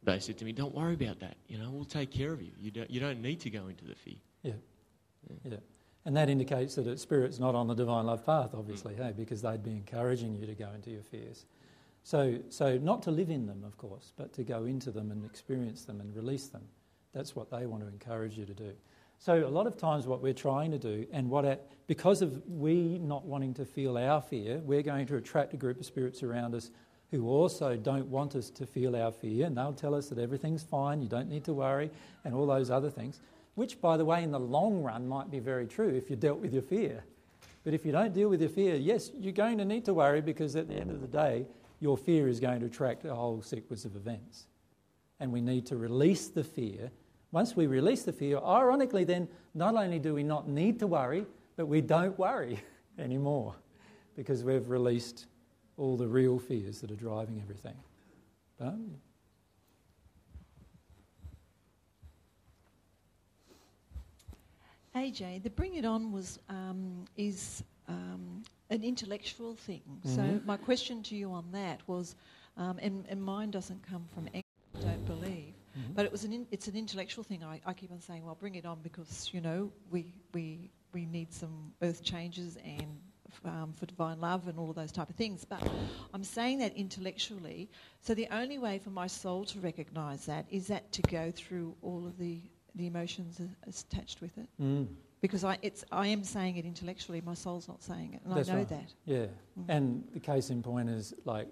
They said to me, "Don't worry about that. You know, we'll take care of you. You don't, you don't need to go into the fear." Yeah. Yeah. And that indicates that a spirit's not on the divine love path, obviously, hey, because they'd be encouraging you to go into your fears. So, so not to live in them, of course, but to go into them and experience them and release them. That's what they want to encourage you to do. So a lot of times, what we're trying to do, and what our, because of we not wanting to feel our fear, we're going to attract a group of spirits around us who also don't want us to feel our fear, and they'll tell us that everything's fine, you don't need to worry, and all those other things. Which, by the way, in the long run might be very true if you dealt with your fear. But if you don't deal with your fear, yes, you're going to need to worry because at the end of the day, your fear is going to attract a whole sequence of events. And we need to release the fear. Once we release the fear, ironically, then not only do we not need to worry, but we don't worry *laughs* anymore because we've released all the real fears that are driving everything. But, AJ, the Bring It On was um, is um, an intellectual thing. So Mhm. my question to you on that was, um, and, and mine doesn't come from I don't believe, Mhm. but it was an in, it's an intellectual thing. I, I keep on saying, well, bring it on because you know we we we need some earth changes and um, for divine love and all of those type of things. But I'm saying that intellectually. So the only way for my soul to recognise that is that to go through all of the the emotions attached with it Mm, because I, it's, I am saying it intellectually, my soul's not saying it, and That's I know right. that. yeah. Mm. And the case in point is like,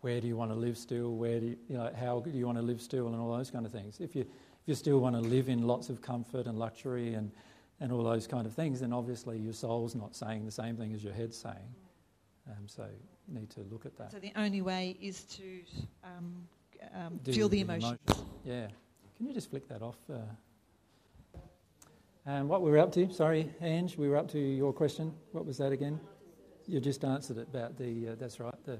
where do you want to live still? Where do you, you know, how do you want to live still and all those kind of things? If you, if you still want to live in lots of comfort and luxury and, and all those kind of things, then obviously your soul's not saying the same thing as your head's saying. Um, so you need to look at that. So the only way is to um, um, feel the emotions. Yeah. Can you just flick that off? Uh, and what we were up to, sorry, Ange, we were up to your question. What was that again? You just answered it about the, uh, that's right, the,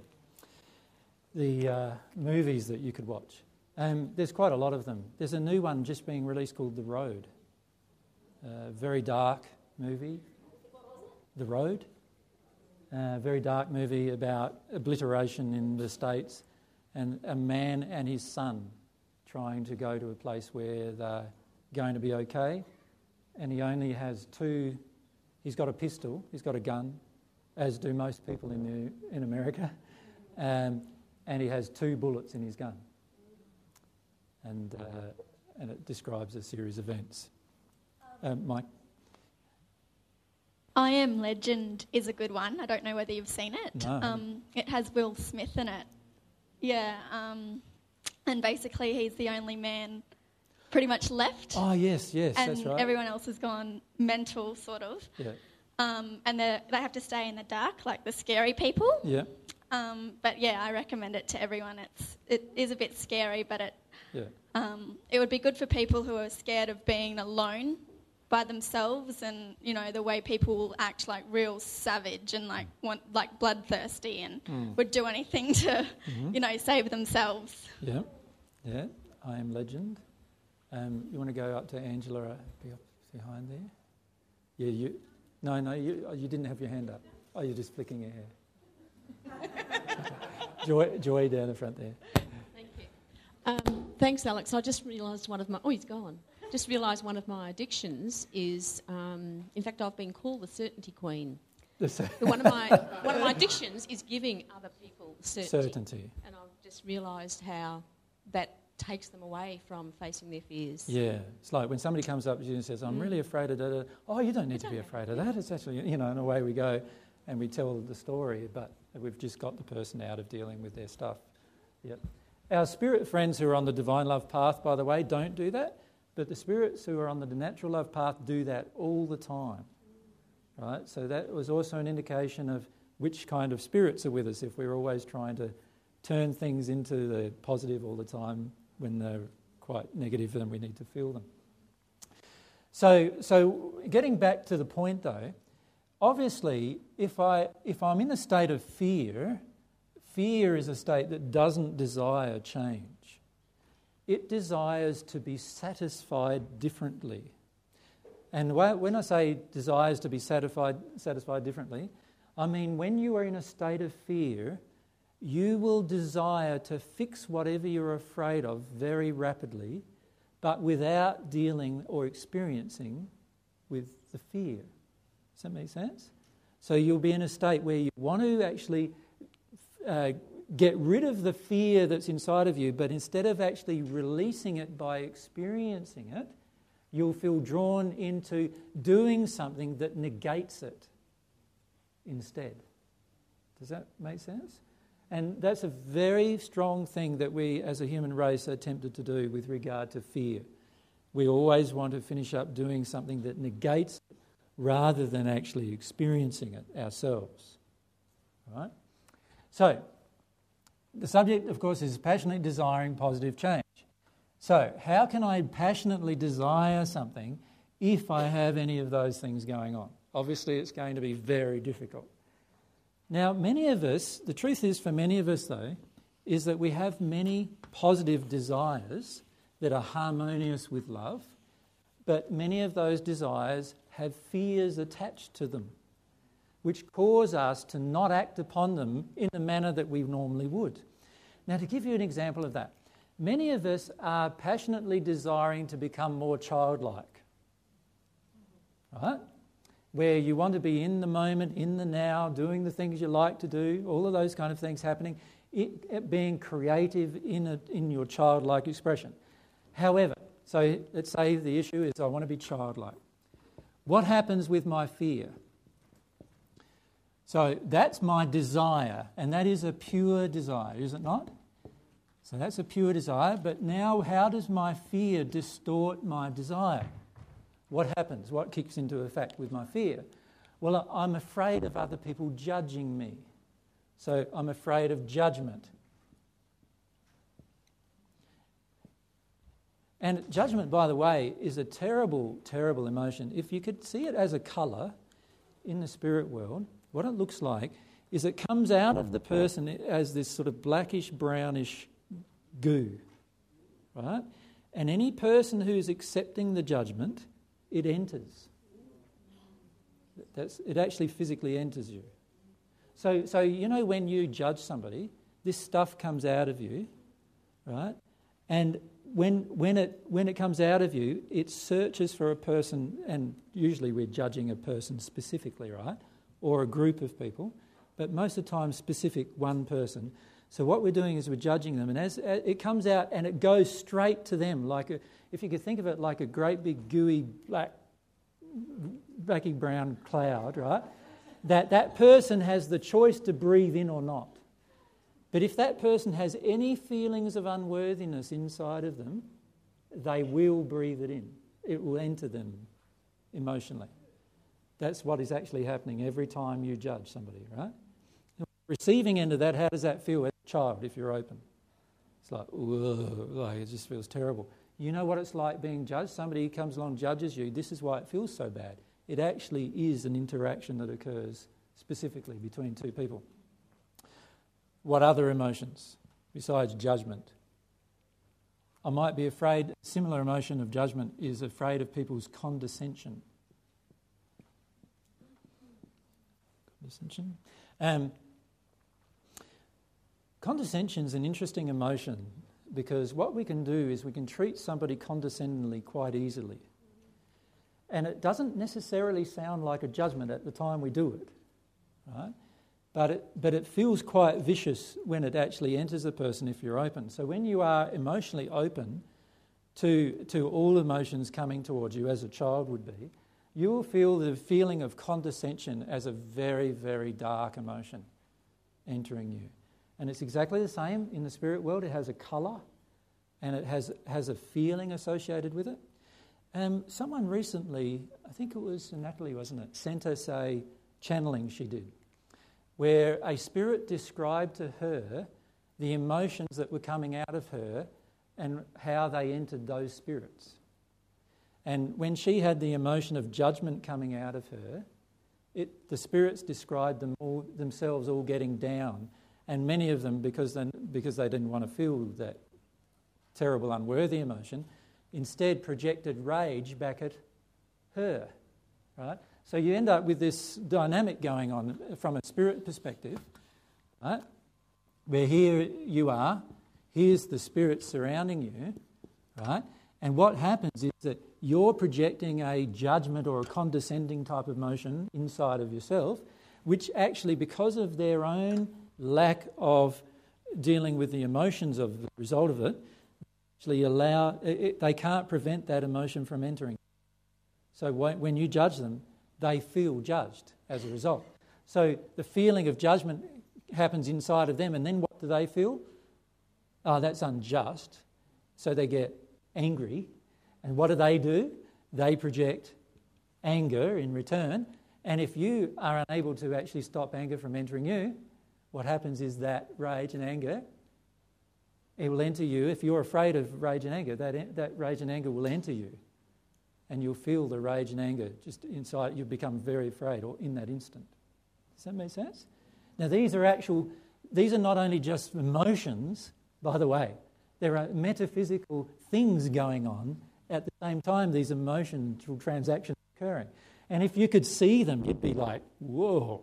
the uh, movies that you could watch. Um, there's quite a lot of them. There's a new one just being released called The Road. Uh, very dark movie. The Road. Uh, very dark movie about obliteration in the States and a man and his son trying to go to a place where they're going to be okay. And he only has two, he's got a pistol, he's got a gun, as do most people in, the, in America. *laughs* Um, and he has two bullets in his gun. And, uh, and it describes a series of events. Um, Mike? I Am Legend is a good one. I don't know whether you've seen it. No. Um, it has Will Smith in it. Yeah, um, and basically he's the only man pretty much left, Oh, yes, yes, and that's right. everyone else has gone mental, sort of. yeah, Um, and they have to stay in the dark, like the scary people. yeah, Um, but yeah, I recommend it to everyone. It's it is a bit scary, but it yeah, um, it would be good for people who are scared of being alone by themselves and you know the way people will act like real savage and like want like bloodthirsty and Mm. would do anything *laughs* to Mhm. you know save themselves yeah, yeah. I am legend. Um, you want to go up to Angela uh, behind there? Yeah, you. No, no, you, oh, you didn't have your hand up. Oh, you're just flicking your hair. *laughs* Joy, Joy down the front there. Thank you. Um, thanks, Alex. I just realised one of my. Oh, he's gone. just realised one of my addictions is, um, in fact, I've been called the certainty queen. The one of my one of my addictions is giving other people certainty. certainty. And I've just realised how that takes them away from facing their fears. Yeah, it's like when somebody comes up to you and says, "I'm really mm. afraid of that." Oh, you don't need to don't be afraid of that. It's actually, you know, and away we go, and we tell the story, but we've just got the person out of dealing with their stuff. Yep. Our spirit friends who are on the divine love path, by the way, don't do that, but the spirits who are on the natural love path do that all the time. Right? So that was also an indication of which kind of spirits are with us if we're always trying to turn things into the positive all the time when they're quite negative, then we need to feel them. So, so getting back to the point though, obviously, if, I, if I'm in a state of fear, fear is a state that doesn't desire change. It desires to be satisfied differently. And when I say desires to be satisfied, satisfied differently, I mean when you are in a state of fear, you will desire to fix whatever you're afraid of very rapidly, but without dealing or experiencing with the fear. Does that make sense? So you'll be in a state where you want to actually uh, get rid of the fear that's inside of you, but instead of actually releasing it by experiencing it, you'll feel drawn into doing something that negates it instead. Does that make sense? And that's a very strong thing that we as a human race are tempted to do with regard to fear. We always want to finish up doing something that negates it rather than actually experiencing it ourselves. Right? So, the subject, of course, is passionately desiring positive change. So, how can I passionately desire something if I have any of those things going on? Obviously, it's going to be very difficult. Now, many of us, the truth is for many of us, though, is that we have many positive desires that are harmonious with love, but many of those desires have fears attached to them, which cause us to not act upon them in the manner that we normally would. Now, to give you an example of that, Many of us are passionately desiring to become more childlike. Right? Where you want to be in the moment, in the now, doing the things you like to do, all of those kind of things happening, it, it being creative in, a, in your childlike expression. However, so let's say the issue is I want to be childlike. What happens with my fear? So that's my desire, and that is a pure desire, is it not? So that's a pure desire, but now how does my fear distort my desire? What happens? What kicks into effect with my fear? Well, I'm afraid of other people judging me. So I'm afraid of judgment. And judgment, by the way, is a terrible, terrible emotion. If you could see it as a colour in the spirit world, what it looks like is it comes out of the person as this sort of blackish, brownish goo. Right? And any person who's accepting the judgment, it enters. That's, it actually physically enters you. So, so, you know, when you judge somebody, this stuff comes out of you, right? And when, when, it, when it comes out of you, it searches for a person, and usually we're judging a person specifically, right? Or a group of people, but most of the time, specific one person. So what we're doing is we're judging them, and as, it comes out and it goes straight to them, like a, if you could think of it like a great big gooey black, blacky brown cloud, right? That that person has the choice to breathe in or not. But if that person has any feelings of unworthiness inside of them, they will breathe it in. It will enter them emotionally. That's what is actually happening every time you judge somebody, right? Receiving end of that, how does that feel? as a child if you're open. It's like, like it just feels terrible. You know what it's like being judged? Somebody comes along judges you. This is why it feels so bad. It actually is an interaction that occurs specifically between two people. What other emotions besides judgment? I might be afraid, similar emotion of judgment is afraid of people's condescension. Condescension. Um, Condescension is an interesting emotion because what we can do is we can treat somebody condescendingly quite easily. And it doesn't necessarily sound like a judgment at the time we do it, right? But it, but it feels quite vicious when it actually enters the person if you're open. So when you are emotionally open to, to all emotions coming towards you, as a child would be, you will feel the feeling of condescension as a very, very dark emotion entering you. And it's exactly the same in the spirit world. It has a colour and it has, has a feeling associated with it. Um, someone recently, I think it was Natalie, wasn't it, sent us a channeling she did, where a spirit described to her the emotions that were coming out of her and how they entered those spirits. And when she had the emotion of judgment coming out of her, it, the spirits described them all, themselves all getting down, and many of them, because they, because they didn't want to feel that terrible, unworthy emotion, instead projected rage back at her. Right? So you end up with this dynamic going on from a spirit perspective, right? Where here you are, here's the spirit surrounding you, right? And what happens is that you're projecting a judgment or a condescending type of motion inside of yourself, which actually, because of their own lack of dealing with the emotions of the result of it, actually allow it, they can't prevent that emotion from entering. So when you judge them, they feel judged as a result. So the feeling of judgment happens inside of them, and then what do they feel? Oh, that's unjust. So they get angry and what do they do? They project anger in return. And if you are unable to actually stop anger from entering you, what happens is that rage and anger, it will enter you. If you're afraid of rage and anger, that, that rage and anger will enter you. And you'll feel the rage and anger just inside. You'll become very afraid or in that instant. Does that make sense? Now, these are actual, these are not only just emotions, by the way, there are metaphysical things going on at the same time these emotional transactions occurring. And if you could see them, you'd be like, whoa,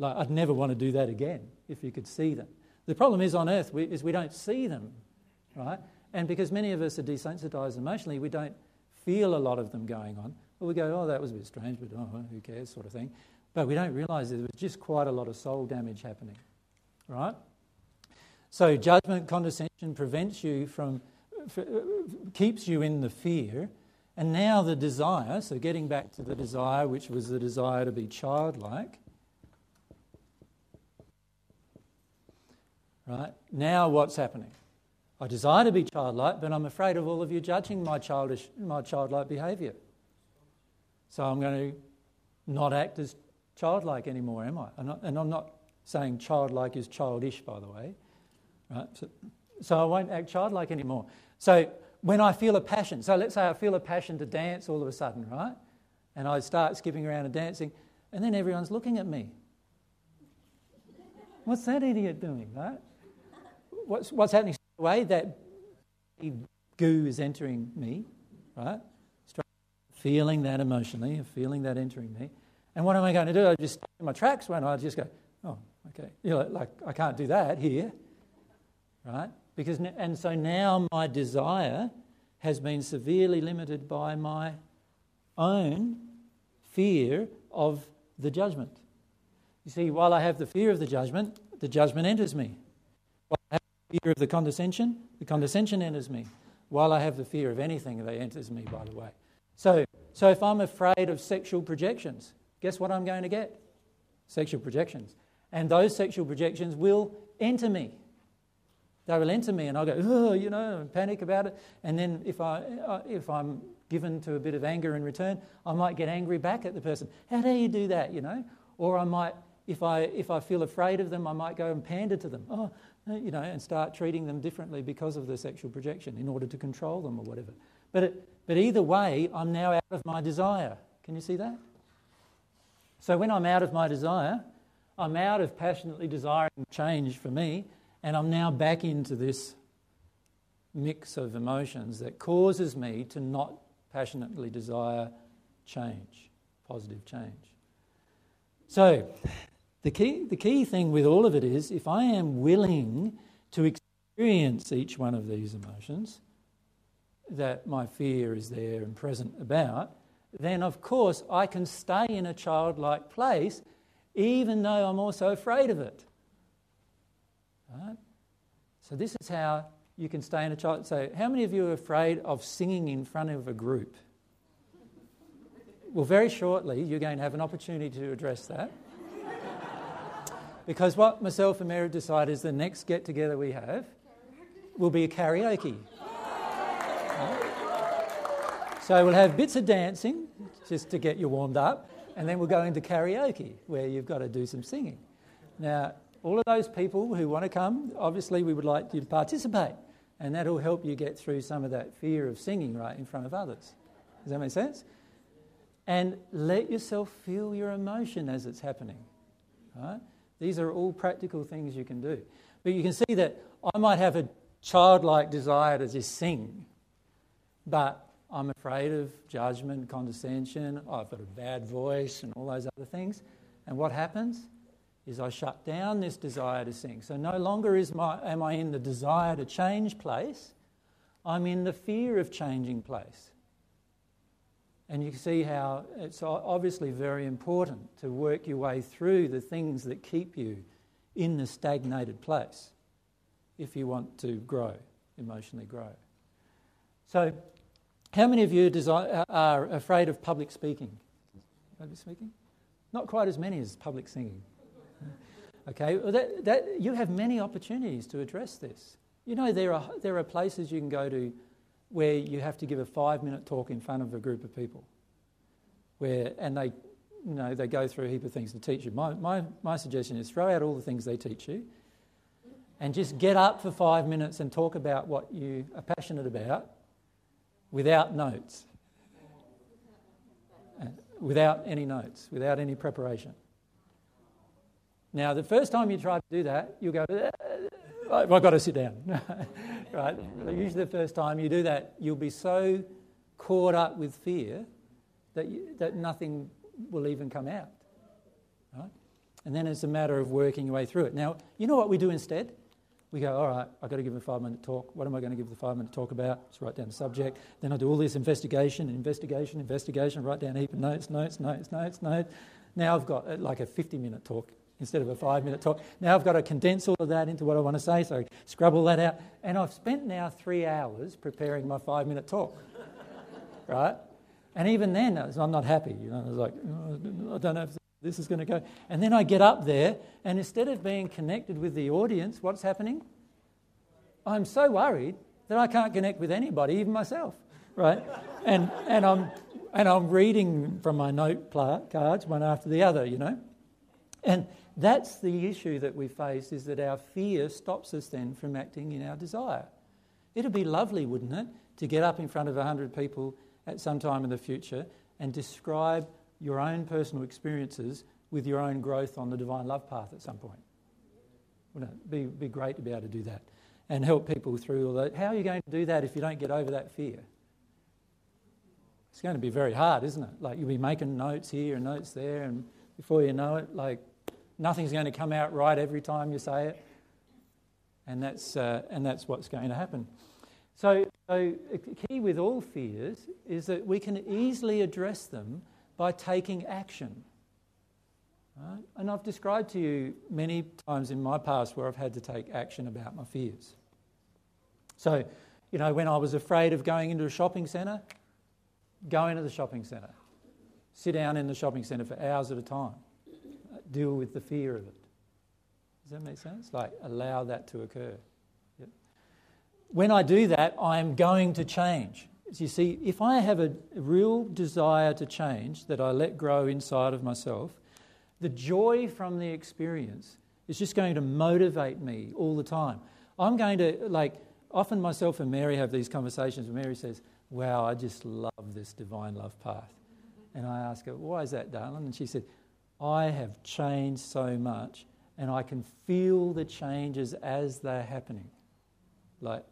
like I'd never want to do that again if you could see them. The problem is on earth we, is we don't see them, right? And because many of us are desensitized emotionally, we don't feel a lot of them going on. Well, we go, oh, that was a bit strange, but oh, who cares, sort of thing. But we don't realize there was just quite a lot of soul damage happening, right? So judgment, condescension prevents you from uh, keeps you in the fear. And now the desire, so getting back to the desire, which was the desire to be childlike. Right? Now what's happening? I desire to be childlike, but I'm afraid of all of you judging my childish, my childlike behaviour. So I'm going to not act as childlike anymore, am I? And I'm not saying childlike is childish, by the way. Right? So, so I won't act childlike anymore. So when I feel a passion, so let's say I feel a passion to dance all of a sudden, right? And I start skipping around and dancing, and then everyone's looking at me. What's that idiot doing, right? What's, what's happening? Way that goo is entering me, right? Feeling that emotionally, feeling that entering me. And what am I going to do? I just in my tracks when I just go, oh, okay. You know, like I can't do that here, right? Because, and so now my desire has been severely limited by my own fear of the judgment. You see, while I have the fear of the judgment, the judgment enters me. While I fear of the condescension, the condescension enters me. While I have the fear of anything, that enters me, by the way. So, so if I'm afraid of sexual projections, guess what I'm going to get? Sexual projections. And those sexual projections will enter me. They will enter me, and I'll go, you know, panic about it. And then if, I, uh, if I'm given to a bit of anger in return, I might get angry back at the person. How do you do that, you know? Or I might, if I, if I feel afraid of them, I might go and pander to them. Oh, Uh, you know, and start treating them differently because of the sexual projection in order to control them or whatever. But, it, but either way, I'm now out of my desire. Can you see that? So when I'm out of my desire, I'm out of passionately desiring change for me, and I'm now back into this mix of emotions that causes me to not passionately desire change, positive change. So, the key, the key thing with all of it is if I am willing to experience each one of these emotions that my fear is there and present about, then of course I can stay in a childlike place even though I'm also afraid of it. Right? So, this is how you can stay in a child. So, how many of you are afraid of singing in front of a group? Well, very shortly, you're going to have an opportunity to address that. Because what myself and Mary decided is the next get together we have will be a karaoke. So we'll have bits of dancing just to get you warmed up, and then we'll go into karaoke where you've got to do some singing. Now, all of those people who want to come, obviously, we would like you to participate, and that'll help you get through some of that fear of singing right in front of others. Does that make sense? And let yourself feel your emotion as it's happening. Right? These are all practical things you can do. But you can see that I might have a childlike desire to just sing, but I'm afraid of judgment, condescension, I've got a bad voice, and all those other things. And what happens is I shut down this desire to sing. So no longer is my, am I in the desire to change place, I'm in the fear of changing place. And you can see how it's obviously very important to work your way through the things that keep you in the stagnated place if you want to grow, emotionally grow. So, how many of you are afraid of public speaking? Public speaking? Not quite as many as public singing. *laughs* Okay, well that, that, you have many opportunities to address this. You know, there are, there are places you can go to where you have to give a five minute talk in front of a group of people, where, and they, you know, they go through a heap of things to teach you. My, my, my suggestion is throw out all the things they teach you and just get up for five minutes and talk about what you are passionate about without notes. Uh, without any notes, without any preparation. Now, the first time you try to do that, you'll go, uh, I've got to sit down. *laughs* right? Usually, the first time you do that, you'll be so caught up with fear that, you, that nothing will even come out. Right? And then it's a matter of working your way through it. Now, you know what we do instead? We go, all right, I've got to give a five minute talk. What am I going to give the five minute talk about? Just write down the subject. Then I do all this investigation, investigation, investigation, write down a heap of notes, notes, notes, notes, notes. Now I've got uh, like a 50 minute talk instead of a five minute talk. Now I've got to condense all of that into what I want to say, so scrub all that out. And I've spent now three hours preparing my five minute talk. *laughs* right? And even then, I'm not happy. You know, I was like, oh, I don't know if this is going to go. And then I get up there, and instead of being connected with the audience, what's happening? I'm so worried that I can't connect with anybody, even myself. Right? and, and, I'm, and I'm reading from my note cards one after the other, you know. And that's the issue that we face is that our fear stops us then from acting in our desire. It'd be lovely, wouldn't it, to get up in front of 100 people at some time in the future and describe your own personal experiences with your own growth on the divine love path at some point. Wouldn't it be, be great to be able to do that and help people through all that? How are you going to do that if you don't get over that fear? It's going to be very hard, isn't it? Like you'll be making notes here and notes there, and before you know it, like Nothing's going to come out right every time you say it. And that's, uh, and that's what's going to happen. So, so, key with all fears is that we can easily address them by taking action. Right? And I've described to you many times in my past where I've had to take action about my fears. So, you know, when I was afraid of going into a shopping centre, go into the shopping centre. Sit down in the shopping centre for hours at a time deal with the fear of it. Does that make sense? Like, allow that to occur. Yep. When I do that, I'm going to change. You see, if I have a real desire to change that I let grow inside of myself, the joy from the experience is just going to motivate me all the time. I'm going to, like, often myself and Mary have these conversations where Mary says, Wow, I just love this divine love path. And I ask her, Why is that, darling? And she said, I have changed so much and I can feel the changes as they're happening. Like,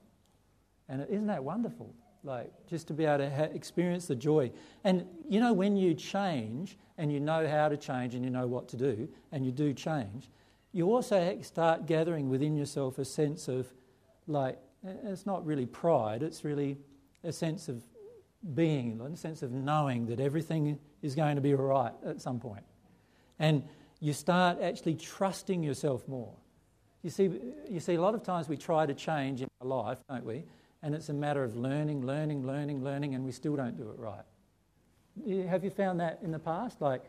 and isn't that wonderful? Like, just to be able to ha- experience the joy. And you know, when you change and you know how to change and you know what to do, and you do change, you also start gathering within yourself a sense of like, it's not really pride, it's really a sense of being, a sense of knowing that everything is going to be all right at some point. And you start actually trusting yourself more. You see, you see, a lot of times we try to change in our life, don't we? And it's a matter of learning, learning, learning, learning, and we still don't do it right. Have you found that in the past? Like,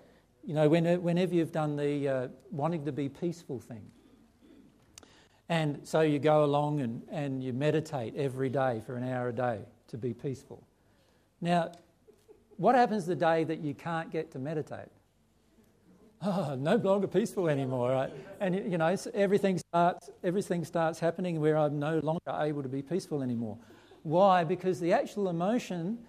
you know, whenever you've done the uh, wanting to be peaceful thing. And so you go along and, and you meditate every day for an hour a day to be peaceful. Now, what happens the day that you can't get to meditate? Oh, *laughs* no longer peaceful anymore, right? And you know, everything starts, everything starts happening where I'm no longer able to be peaceful anymore. Why? Because the actual emotion,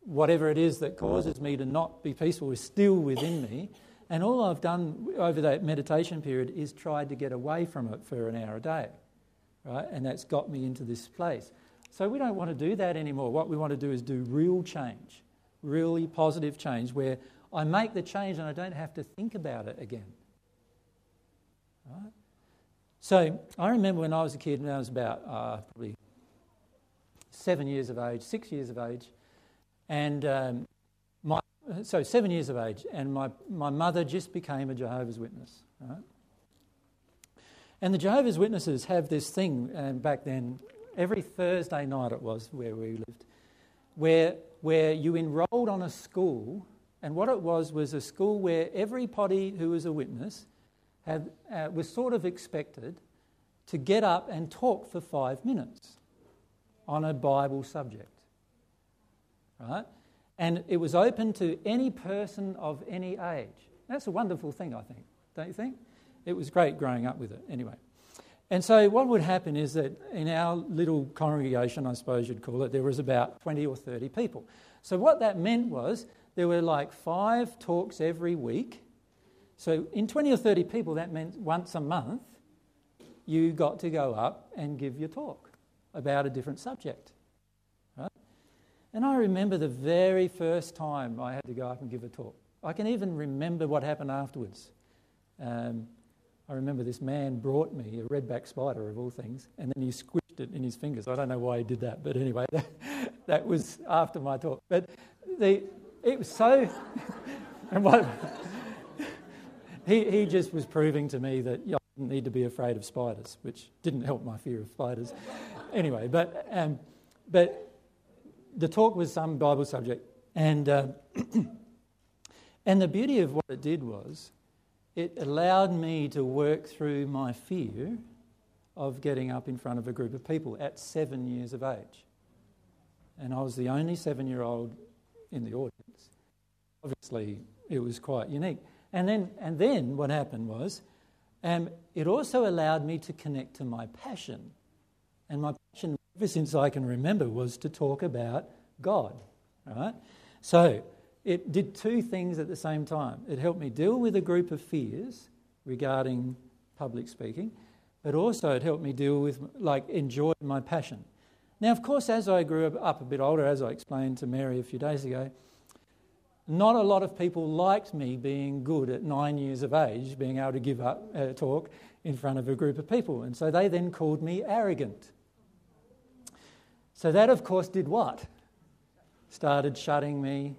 whatever it is that causes me to not be peaceful, is still within me. And all I've done over that meditation period is tried to get away from it for an hour a day, right? And that's got me into this place. So we don't want to do that anymore. What we want to do is do real change, really positive change, where I make the change and I don't have to think about it again. Right? So I remember when I was a kid, and I was about uh, probably seven years of age, six years of age, and um, my so seven years of age, and my, my mother just became a Jehovah's Witness. Right? And the Jehovah's Witnesses have this thing, and back then every Thursday night it was where we lived, where, where you enrolled on a school, and what it was was a school where everybody who was a witness had, uh, was sort of expected to get up and talk for five minutes on a Bible subject. Right? And it was open to any person of any age. That's a wonderful thing, I think, don't you think? It was great growing up with it, anyway. And so, what would happen is that in our little congregation, I suppose you'd call it, there was about 20 or 30 people. So, what that meant was there were like five talks every week. So, in 20 or 30 people, that meant once a month you got to go up and give your talk about a different subject. Right? And I remember the very first time I had to go up and give a talk. I can even remember what happened afterwards. Um, I remember this man brought me a redback spider, of all things, and then he squished it in his fingers. I don't know why he did that, but anyway, that, *laughs* that was after my talk. But the, it was so. *laughs* and what, he, he just was proving to me that you I didn't need to be afraid of spiders, which didn't help my fear of spiders. anyway, but, um, but the talk was some Bible subject, and, uh, *clears throat* and the beauty of what it did was it allowed me to work through my fear of getting up in front of a group of people at seven years of age. And I was the only seven year old in the audience. Obviously, it was quite unique. And then, and then what happened was, um, it also allowed me to connect to my passion. And my passion, ever since I can remember, was to talk about God. Right? So, it did two things at the same time. It helped me deal with a group of fears regarding public speaking, but also it helped me deal with, like, enjoy my passion. Now, of course, as I grew up a bit older, as I explained to Mary a few days ago, not a lot of people liked me being good at nine years of age, being able to give up a talk in front of a group of people. And so they then called me arrogant. So that, of course, did what? Started shutting me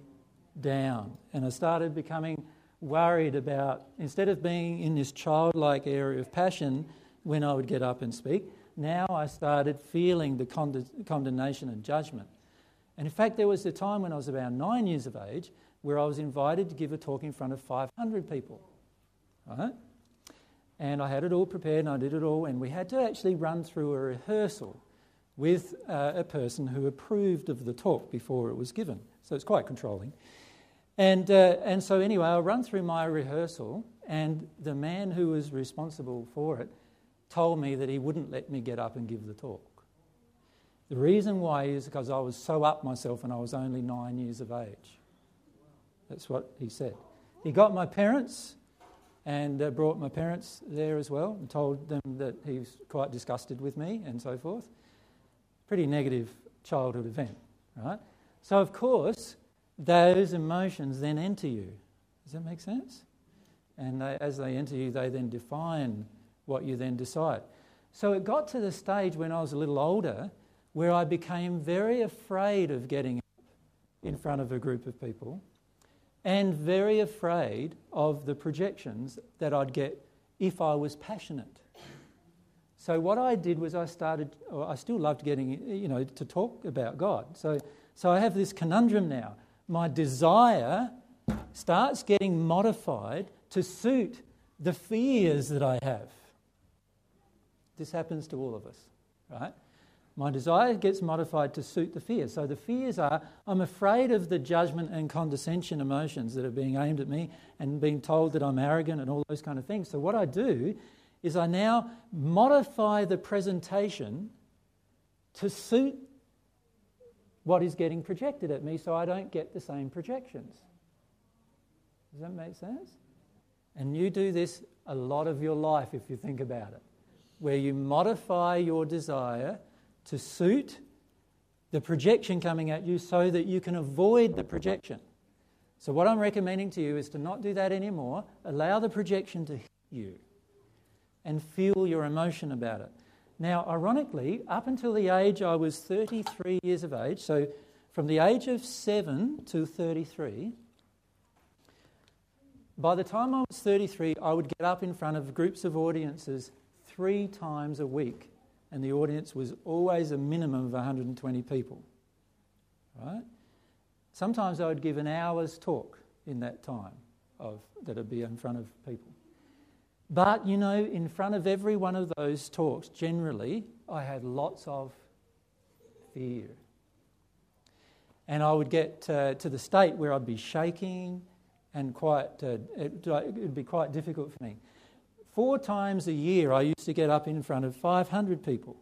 down. And I started becoming worried about, instead of being in this childlike area of passion when I would get up and speak, now I started feeling the condemnation and judgment. And in fact, there was a time when I was about nine years of age where I was invited to give a talk in front of 500 people. Right? And I had it all prepared and I did it all, and we had to actually run through a rehearsal with uh, a person who approved of the talk before it was given. So it's quite controlling. And, uh, and so, anyway, I run through my rehearsal, and the man who was responsible for it told me that he wouldn't let me get up and give the talk. The reason why is because I was so up myself and I was only nine years of age. That's what he said. He got my parents and uh, brought my parents there as well and told them that he was quite disgusted with me and so forth. Pretty negative childhood event, right? So, of course, those emotions then enter you. Does that make sense? And they, as they enter you, they then define what you then decide. So it got to the stage when I was a little older where I became very afraid of getting up in front of a group of people and very afraid of the projections that I'd get if I was passionate. So what I did was I started, I still loved getting, you know, to talk about God. So, so I have this conundrum now. My desire starts getting modified to suit the fears that I have. This happens to all of us, right? My desire gets modified to suit the fears. So the fears are I'm afraid of the judgment and condescension emotions that are being aimed at me and being told that I'm arrogant and all those kind of things. So what I do is I now modify the presentation to suit what is getting projected at me so I don't get the same projections. Does that make sense? And you do this a lot of your life if you think about it, where you modify your desire to suit the projection coming at you so that you can avoid the projection. So, what I'm recommending to you is to not do that anymore. Allow the projection to hit you and feel your emotion about it. Now, ironically, up until the age I was 33 years of age, so from the age of 7 to 33, by the time I was 33, I would get up in front of groups of audiences three times a week, and the audience was always a minimum of 120 people. Right? Sometimes I would give an hour's talk in that time of that would be in front of people. But you know, in front of every one of those talks, generally, I had lots of fear. And I would get uh, to the state where I'd be shaking and quite, uh, it would be quite difficult for me. Four times a year, I used to get up in front of 500 people,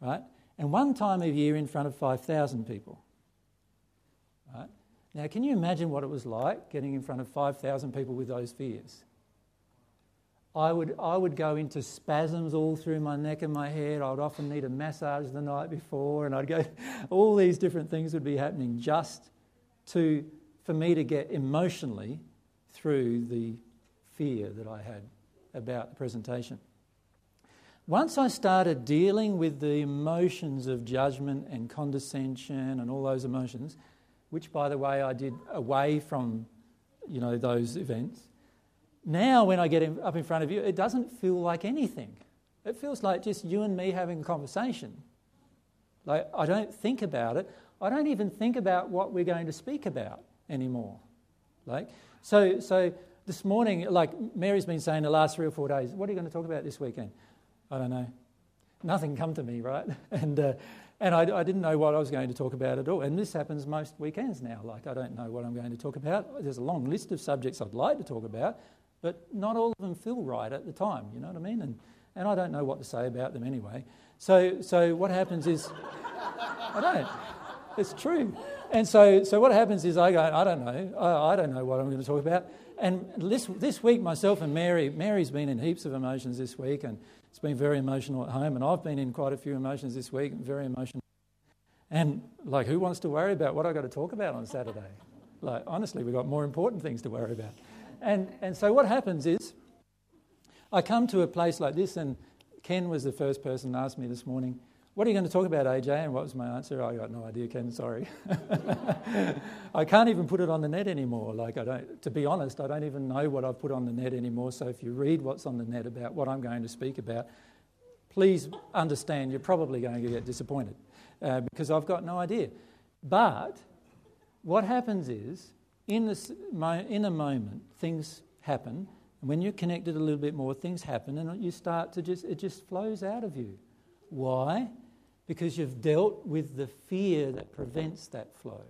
right? And one time a year in front of 5,000 people, right? Now, can you imagine what it was like getting in front of 5,000 people with those fears? I would, I would go into spasms all through my neck and my head. I would often need a massage the night before, and I'd go, *laughs* all these different things would be happening just to for me to get emotionally through the fear that I had about the presentation. Once I started dealing with the emotions of judgment and condescension and all those emotions, which, by the way, I did away from, you know, those events. Now, when I get in, up in front of you, it doesn't feel like anything. It feels like just you and me having a conversation. Like I don't think about it. I don't even think about what we're going to speak about anymore. Like, so, so this morning, like Mary's been saying the last three or four days, what are you going to talk about this weekend? I don't know. Nothing come to me, right? *laughs* And, uh, and I, I, didn't know what I was going to talk about at all. And this happens most weekends now. Like, I don't know what I'm going to talk about. There's a long list of subjects I'd like to talk about, but not all of them feel right at the time, you know what I mean? And, and I don't know what to say about them anyway. So, so what happens is, I don't. It's true. And so, so what happens is I go, I don't know, I, I don't know what I'm going to talk about. And this, this week, myself and Mary, Mary's been in heaps of emotions this week, and it's been very emotional at home, and I've been in quite a few emotions this week, very emotional. And like, who wants to worry about what I've got to talk about on Saturday? Like, honestly, we've got more important things to worry about. And, and so what happens is, I come to a place like this, and Ken was the first person to ask me this morning, what are you going to talk about, AJ? And what was my answer? I got no idea, Ken, sorry. *laughs* I can't even put it on the net anymore. Like, I don't, to be honest, I don't even know what I've put on the net anymore. So if you read what's on the net about what I'm going to speak about, please understand you're probably going to get disappointed uh, because I've got no idea. But what happens is, in, this, in a moment, things happen. And when you're connected a little bit more, things happen, and you start to just, it just flows out of you. Why? Because you've dealt with the fear that prevents that flow.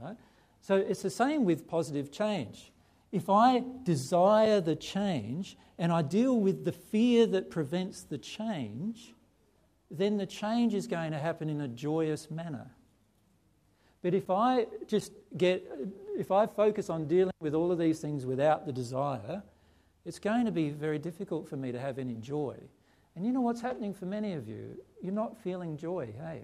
Right? So it's the same with positive change. If I desire the change and I deal with the fear that prevents the change, then the change is going to happen in a joyous manner. But if I just get, if I focus on dealing with all of these things without the desire, it's going to be very difficult for me to have any joy. And you know what's happening for many of you? You're not feeling joy, hey?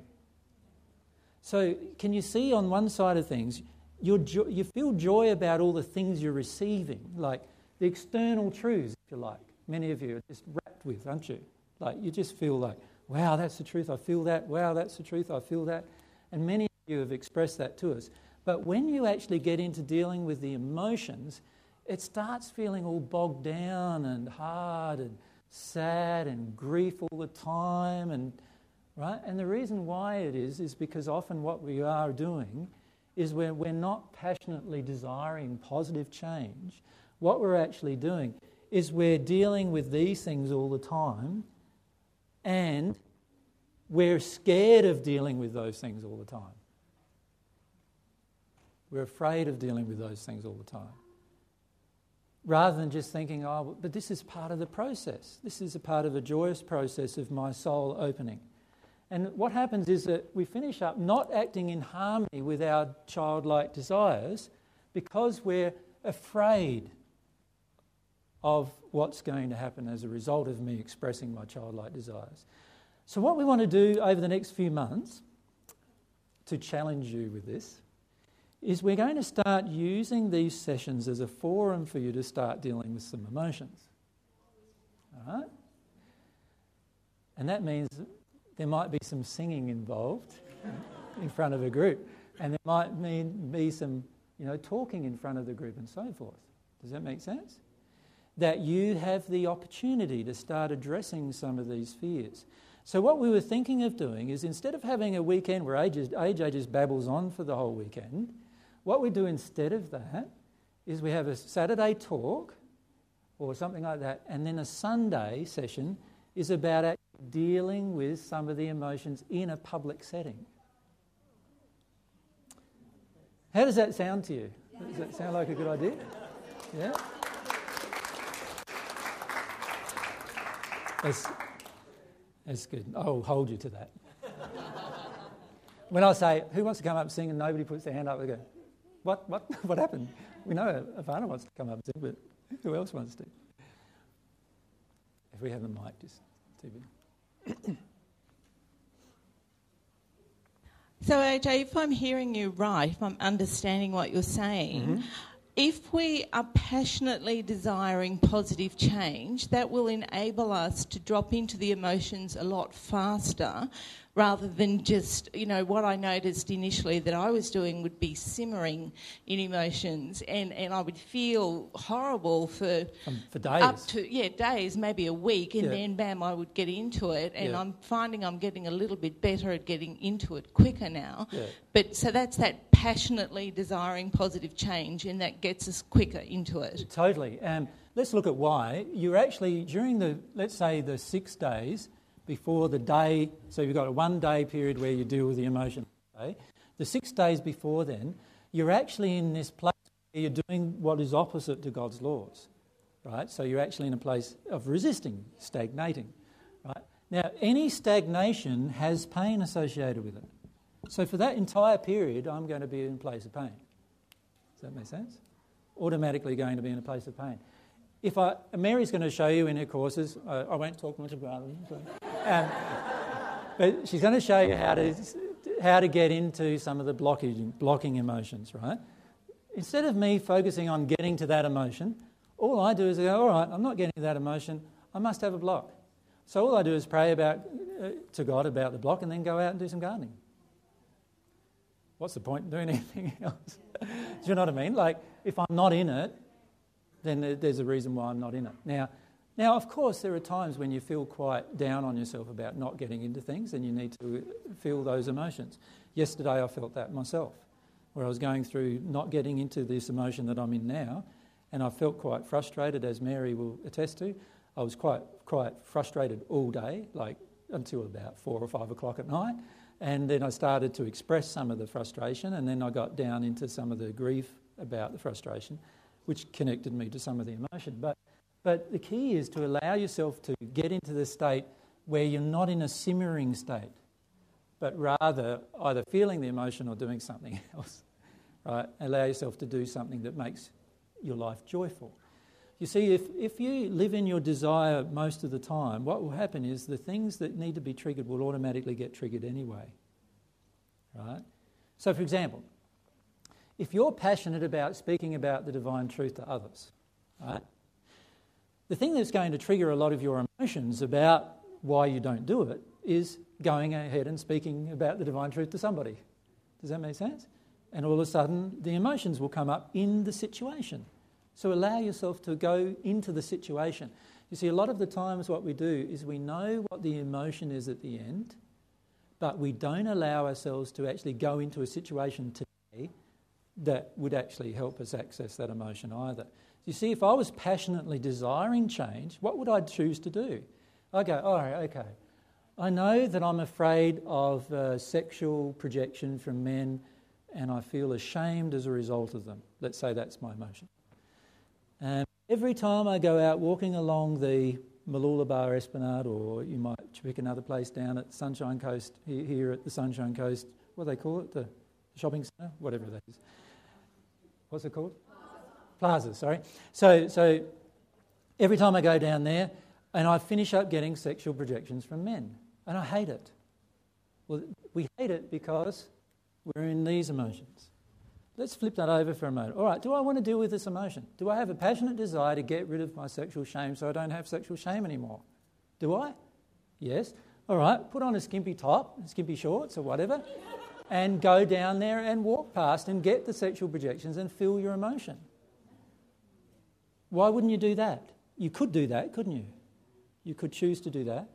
So, can you see on one side of things, jo- you feel joy about all the things you're receiving, like the external truths, if you like. Many of you are just wrapped with, aren't you? Like you just feel like, wow, that's the truth, I feel that. Wow, that's the truth, I feel that. And many of you have expressed that to us. But when you actually get into dealing with the emotions, it starts feeling all bogged down and hard and sad and grief all the time and right? And the reason why it is is because often what we are doing is when we're not passionately desiring positive change. What we're actually doing is we're dealing with these things all the time and we're scared of dealing with those things all the time. We're afraid of dealing with those things all the time rather than just thinking, oh, but this is part of the process. This is a part of a joyous process of my soul opening. And what happens is that we finish up not acting in harmony with our childlike desires because we're afraid of what's going to happen as a result of me expressing my childlike desires. So, what we want to do over the next few months to challenge you with this is we're going to start using these sessions as a forum for you to start dealing with some emotions. All right? And that means there might be some singing involved in front of a group, and there might mean, be some you know, talking in front of the group and so forth. Does that make sense? That you have the opportunity to start addressing some of these fears. So, what we were thinking of doing is instead of having a weekend where AJ just babbles on for the whole weekend, what we do instead of that is we have a Saturday talk or something like that, and then a Sunday session is about dealing with some of the emotions in a public setting. How does that sound to you? Does that sound like a good idea? Yeah? That's, that's good. I'll hold you to that. *laughs* when I say, who wants to come up and sing, and nobody puts their hand up, we go, what, what, *laughs* what happened? We know Ivana wants to come up and sing, but who else wants to? If we have the mic, just TV. *coughs* So, AJ, if I'm hearing you right, if I'm understanding what you're saying, mm-hmm. if we are passionately desiring positive change, that will enable us to drop into the emotions a lot faster rather than just, you know, what I noticed initially that I was doing would be simmering in emotions and, and I would feel horrible for, um, for days. Up to, yeah, days, maybe a week, and yeah. then bam, I would get into it. And yeah. I'm finding I'm getting a little bit better at getting into it quicker now. Yeah. But so that's that passionately desiring positive change, and that gets us quicker into it. Totally. Um, let's look at why. You're actually, during the, let's say, the six days, before the day, so you've got a one day period where you deal with the emotion. Okay? The six days before then, you're actually in this place where you're doing what is opposite to God's laws. Right? So you're actually in a place of resisting, stagnating. Right? Now, any stagnation has pain associated with it. So for that entire period, I'm going to be in a place of pain. Does that make sense? Automatically going to be in a place of pain if I, Mary's going to show you in her courses, uh, I won't talk much about them, so, um, but she's going to show you how to, how to get into some of the blocking, blocking emotions, right? Instead of me focusing on getting to that emotion, all I do is go, all right, I'm not getting to that emotion, I must have a block. So all I do is pray about, uh, to God about the block and then go out and do some gardening. What's the point in doing *laughs* anything else? do you know what I mean? Like, if I'm not in it, then there's a reason why I'm not in it. Now, now, of course, there are times when you feel quite down on yourself about not getting into things and you need to feel those emotions. Yesterday, I felt that myself, where I was going through not getting into this emotion that I'm in now, and I felt quite frustrated, as Mary will attest to. I was quite, quite frustrated all day, like until about four or five o'clock at night. And then I started to express some of the frustration, and then I got down into some of the grief about the frustration which connected me to some of the emotion. But, but the key is to allow yourself to get into the state where you're not in a simmering state, but rather either feeling the emotion or doing something *laughs* else. Right? Allow yourself to do something that makes your life joyful. You see, if, if you live in your desire most of the time, what will happen is the things that need to be triggered will automatically get triggered anyway. Right? So, for example, if you're passionate about speaking about the divine truth to others, right, the thing that's going to trigger a lot of your emotions about why you don't do it is going ahead and speaking about the divine truth to somebody. Does that make sense? And all of a sudden, the emotions will come up in the situation. So allow yourself to go into the situation. You see, a lot of the times, what we do is we know what the emotion is at the end, but we don't allow ourselves to actually go into a situation today that would actually help us access that emotion either. You see, if I was passionately desiring change, what would I choose to do? I go, all right, okay. I know that I'm afraid of uh, sexual projection from men and I feel ashamed as a result of them. Let's say that's my emotion. And every time I go out walking along the Mooloolaba Esplanade, or you might pick another place down at Sunshine Coast, here at the Sunshine Coast, what do they call it? The shopping centre? Whatever that is. What's it called? Plaza, sorry. So, so every time I go down there, and I finish up getting sexual projections from men, and I hate it. Well, we hate it because we're in these emotions. Let's flip that over for a moment. All right, do I want to deal with this emotion? Do I have a passionate desire to get rid of my sexual shame so I don't have sexual shame anymore? Do I? Yes. All right, put on a skimpy top, skimpy shorts, or whatever, and go down there and walk past and get the sexual projections and feel your emotion. Why wouldn't you do that? You could do that, couldn't you? You could choose to do that,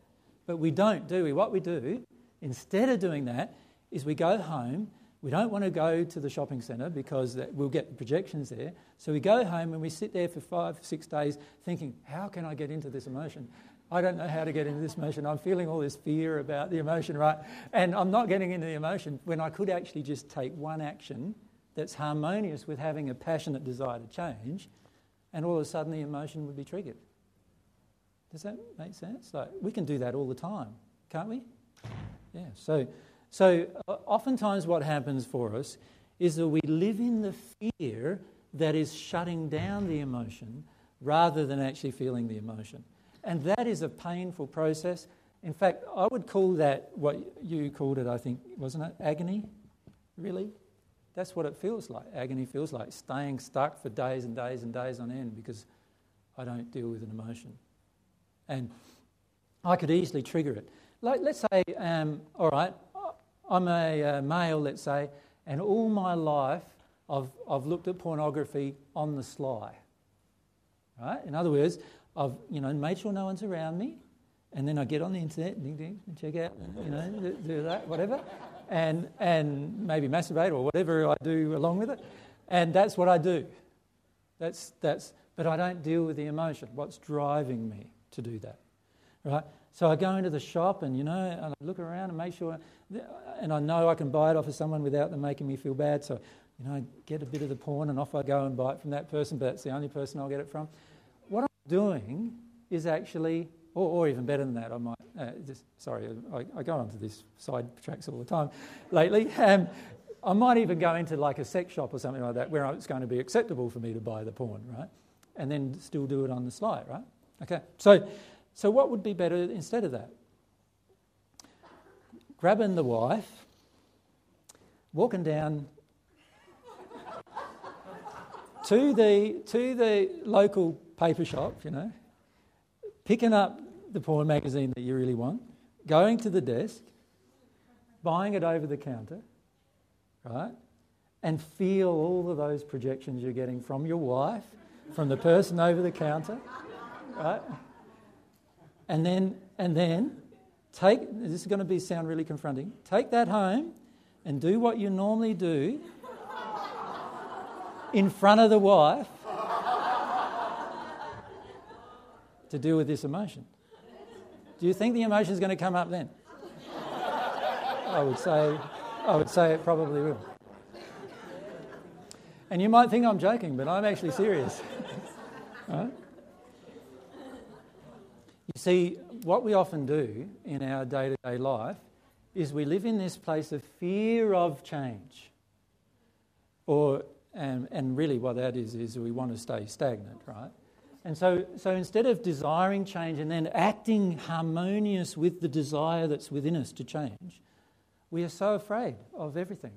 but we don't, do we? What we do, instead of doing that, is we go home we don't want to go to the shopping centre because we'll get the projections there. So we go home and we sit there for five, six days thinking, how can I get into this emotion? I don't know how to get into this emotion. I'm feeling all this fear about the emotion, right? And I'm not getting into the emotion when I could actually just take one action that's harmonious with having a passionate desire to change, and all of a sudden the emotion would be triggered. Does that make sense? Like, we can do that all the time, can't we? Yeah. So so, uh, oftentimes, what happens for us is that we live in the fear that is shutting down the emotion rather than actually feeling the emotion. And that is a painful process. In fact, I would call that what you called it, I think, wasn't it? Agony? Really? That's what it feels like. Agony feels like staying stuck for days and days and days on end because I don't deal with an emotion. And I could easily trigger it. Like, let's say, um, all right, I'm a uh, male, let's say, and all my life I've, I've looked at pornography on the sly. Right? In other words, I've you know, made sure no one's around me, and then I get on the internet ding and check out, you know, do, do that, whatever, and, and maybe masturbate or whatever I do along with it. And that's what I do. That's, that's, but I don't deal with the emotion, what's driving me to do that. Right? So I go into the shop and, you know, and I look around and make sure, and I know I can buy it off of someone without them making me feel bad. So, you know, I get a bit of the porn and off I go and buy it from that person, but that's the only person I'll get it from. Doing is actually, or, or even better than that, I might, uh, just, sorry, I, I, go onto this side tracks all the time lately. Um, I might even go into like a sex shop or something like that where it's going to be acceptable for me to buy the porn, right? And then still do it on the slide, right? Okay, so so, what would be better instead of that? Grabbing the wife, walking down to the, to the local paper shop, you know, picking up the porn magazine that you really want, going to the desk, buying it over the counter, right? And feel all of those projections you're getting from your wife, from the person over the counter, right? And then, and then take, this is going to be sound really confronting, take that home and do what you normally do in front of the wife to deal with this emotion. Do you think the emotion is going to come up then? I would say, I would say it probably will. And you might think I'm joking, but I'm actually serious. *laughs* right? You see, what we often do in our day to day life is we live in this place of fear of change. Or, and, and really, what that is, is we want to stay stagnant, right? And so, so instead of desiring change and then acting harmonious with the desire that's within us to change, we are so afraid of everything.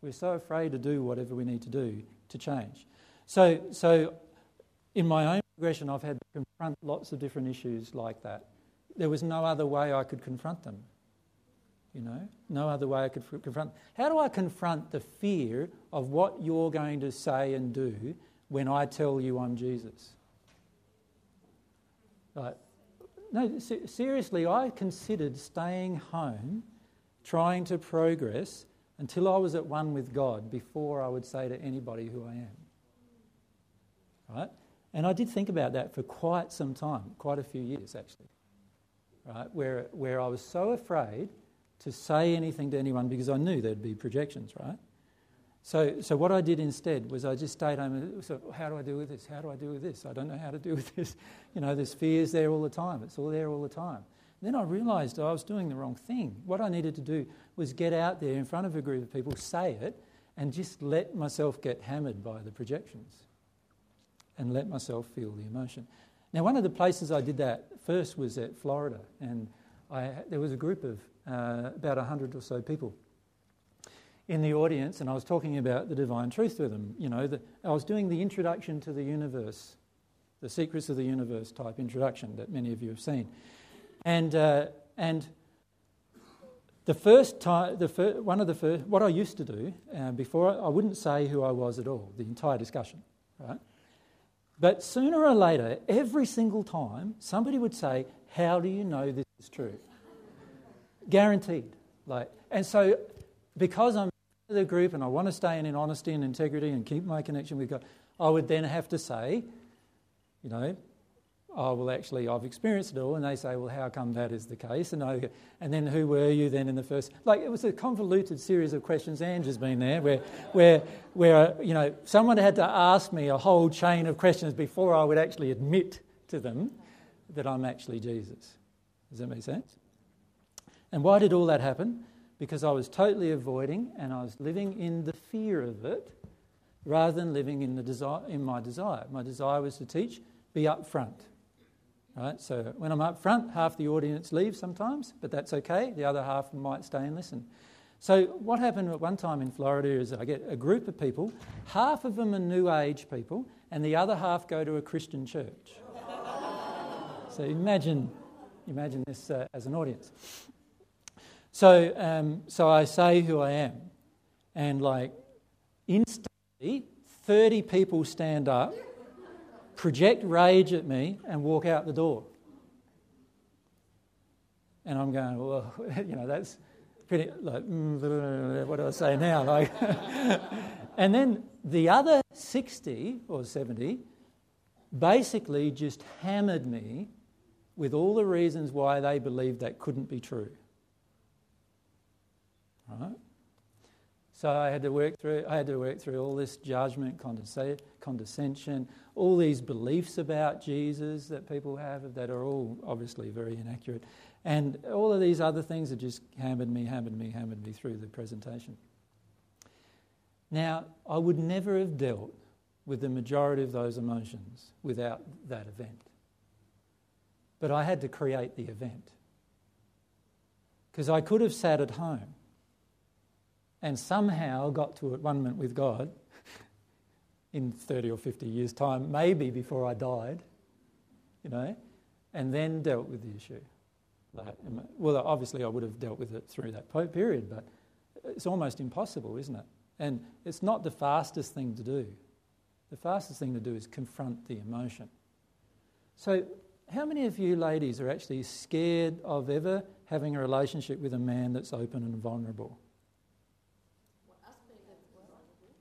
We're so afraid to do whatever we need to do to change. So, so in my own progression, I've had to confront lots of different issues like that there was no other way I could confront them. You know, no other way I could f- confront. How do I confront the fear of what you're going to say and do when I tell you I'm Jesus? No, se- seriously, I considered staying home, trying to progress until I was at one with God before I would say to anybody who I am. Right? And I did think about that for quite some time, quite a few years actually. Right? Where, where I was so afraid to say anything to anyone because I knew there'd be projections, right? So, so what I did instead was I just stayed home and so how do I deal with this? How do I deal with this? I don't know how to *laughs* deal with this. You know, there's is there all the time. It's all there all the time. Then I realised I was doing the wrong thing. What I needed to do was get out there in front of a group of people, say it, and just let myself get hammered by the projections and let myself feel the emotion. Now, one of the places I did that first was at Florida, and I, there was a group of uh, about 100 or so people in the audience, and I was talking about the divine truth with them. You know, the, I was doing the introduction to the universe, the secrets of the universe type introduction that many of you have seen. And, uh, and the first time, the fir- one of the first, what I used to do uh, before, I, wouldn't say who I was at all, the entire discussion, right? But sooner or later, every single time, somebody would say, How do you know this is true? Guaranteed. Like, and so, because I'm the group and I want to stay in, in honesty and integrity and keep my connection with God, I would then have to say, you know, oh, well, actually, I've experienced it all. And they say, well, how come that is the case? And, I, and then who were you then in the first? Like, it was a convoluted series of questions. Andrew's been there where, where, where you know, someone had to ask me a whole chain of questions before I would actually admit to them that I'm actually Jesus. Does that make sense? And why did all that happen? Because I was totally avoiding and I was living in the fear of it rather than living in, the desire, in my desire. My desire was to teach, be upfront. Right? So when I'm up front, half the audience leaves sometimes, but that's okay. The other half might stay and listen. So what happened at one time in Florida is I get a group of people, half of them are New Age people, and the other half go to a Christian church. *laughs* so imagine, imagine this uh, as an audience. So, um, so I say who I am, and like instantly, 30 people stand up, project rage at me, and walk out the door. And I'm going, well, *laughs* you know, that's pretty, like, mm, what do I say now? Like, *laughs* and then the other 60 or 70 basically just hammered me with all the reasons why they believed that couldn't be true. Right? So I had to work through. I had to work through all this judgment, condescension, all these beliefs about Jesus that people have that are all obviously very inaccurate, and all of these other things that just hammered me, hammered me, hammered me through the presentation. Now I would never have dealt with the majority of those emotions without that event, but I had to create the event because I could have sat at home and somehow got to at one moment with God in 30 or 50 years' time, maybe before I died, you know, and then dealt with the issue. Well, obviously, I would have dealt with it through that period, but it's almost impossible, isn't it? And it's not the fastest thing to do. The fastest thing to do is confront the emotion. So, how many of you ladies are actually scared of ever having a relationship with a man that's open and vulnerable?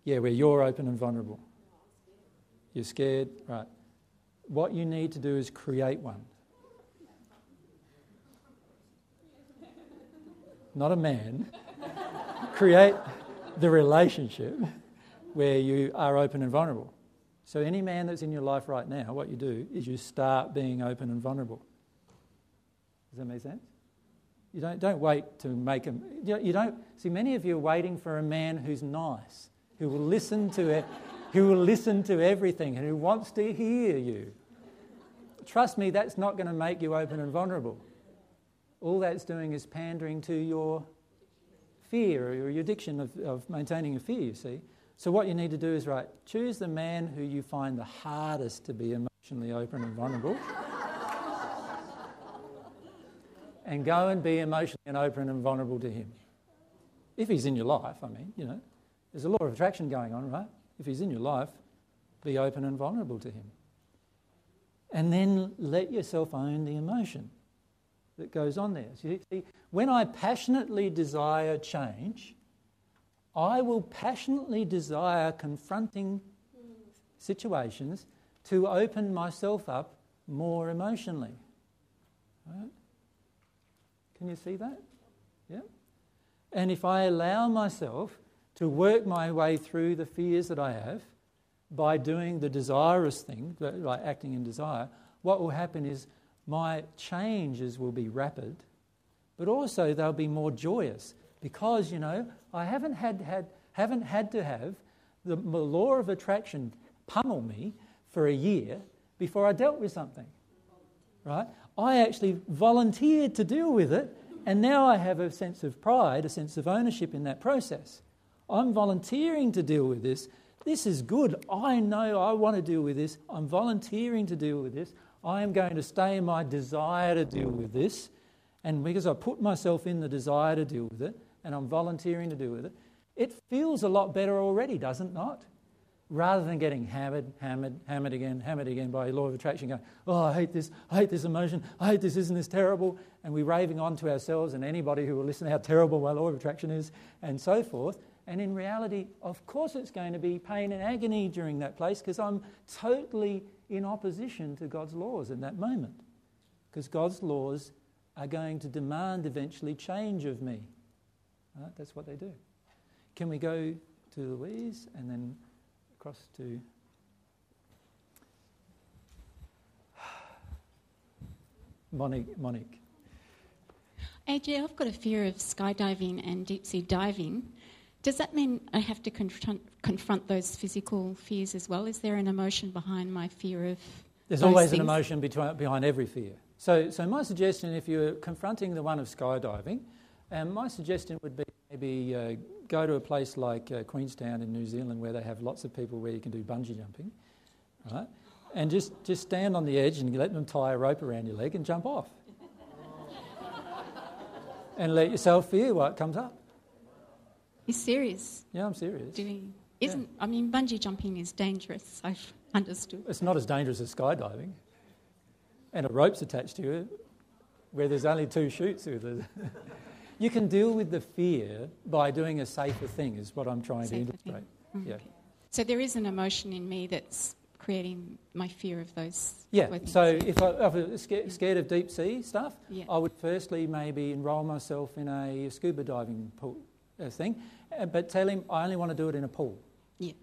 Yeah, where you're open and vulnerable. You're scared? Right. What you need to do is create one. Not a man. create the relationship where you are open and vulnerable. So, any man that's in your life right now, what you do is you start being open and vulnerable. Does that make sense? You don't, don't wait to make him. You don't. See, many of you are waiting for a man who's nice who will listen to it, who will listen to everything and who wants to hear you. Trust me, that's not going to make you open and vulnerable. All that's doing is pandering to your fear or your addiction of, of maintaining a fear, you see. So, what you need to do is, right, choose the man who you find the hardest to be emotionally open and vulnerable. and go and be emotionally and open and vulnerable to Him. If He's in your life, I mean, you know, there's a law of attraction going on, right? If He's in your life, be open and vulnerable to Him. And then let yourself own the emotion that goes on there. So see, when I passionately desire change, I will passionately desire confronting situations to open myself up more emotionally. Right? Can you see that? Yeah? And if I allow myself to work my way through the fears that I have by doing the desirous thing, by acting in desire, what will happen is my changes will be rapid, but also they'll be more joyous because, you know, I haven't had, had, haven't had to have the law of attraction pummel me for a year before I dealt with something. Right? I actually volunteered to deal with it, and now I have a sense of pride, a sense of ownership in that process. I'm volunteering to deal with this. This is good. I know I want to deal with this. I'm volunteering to deal with this. I am going to stay in my desire to deal with this. And because I put myself in the desire to deal with it, and I'm volunteering to deal with it, it feels a lot better already, doesn't it not? rather than getting hammered, hammered, hammered again, hammered again by law of attraction, going, oh, I hate this, I hate this emotion, I hate this, isn't this terrible? And we're raving on to ourselves and anybody who will listen how terrible my law of attraction is, and so forth. And in reality, of course, it's going to be pain and agony during that place because I'm totally in opposition to God's laws in that moment. Because God's laws are going to demand eventually change of me. Right? That's what they do. Can we go to Louise and then across to *sighs* Monique. Monique. AJ, I've got a fear of skydiving and deep sea diving. Does that mean I have to confront, confront those physical fears as well? Is there an emotion behind my fear of? There's always things? an emotion between, behind every fear. So, so my suggestion, if you're confronting the one of skydiving, um, my suggestion would be maybe uh, go to a place like uh, Queenstown in New Zealand where they have lots of people where you can do bungee jumping, right? And just, just stand on the edge and let them tie a rope around your leg and jump off. *laughs* and let yourself feel what comes up. You're serious? Yeah, I'm serious. Doing isn't yeah. I mean bungee jumping is dangerous. I've understood. It's not as dangerous as skydiving, and a rope's attached to it, where there's only two chutes with it. *laughs* You can deal with the fear by doing a safer thing, is what I'm trying safer to illustrate. Mm, yeah. So there is an emotion in me that's creating my fear of those. Yeah. So if I, I'm scared of deep sea stuff, yeah. I would firstly maybe enrol myself in a scuba diving pool uh, thing, but tell him I only want to do it in a pool. Yeah.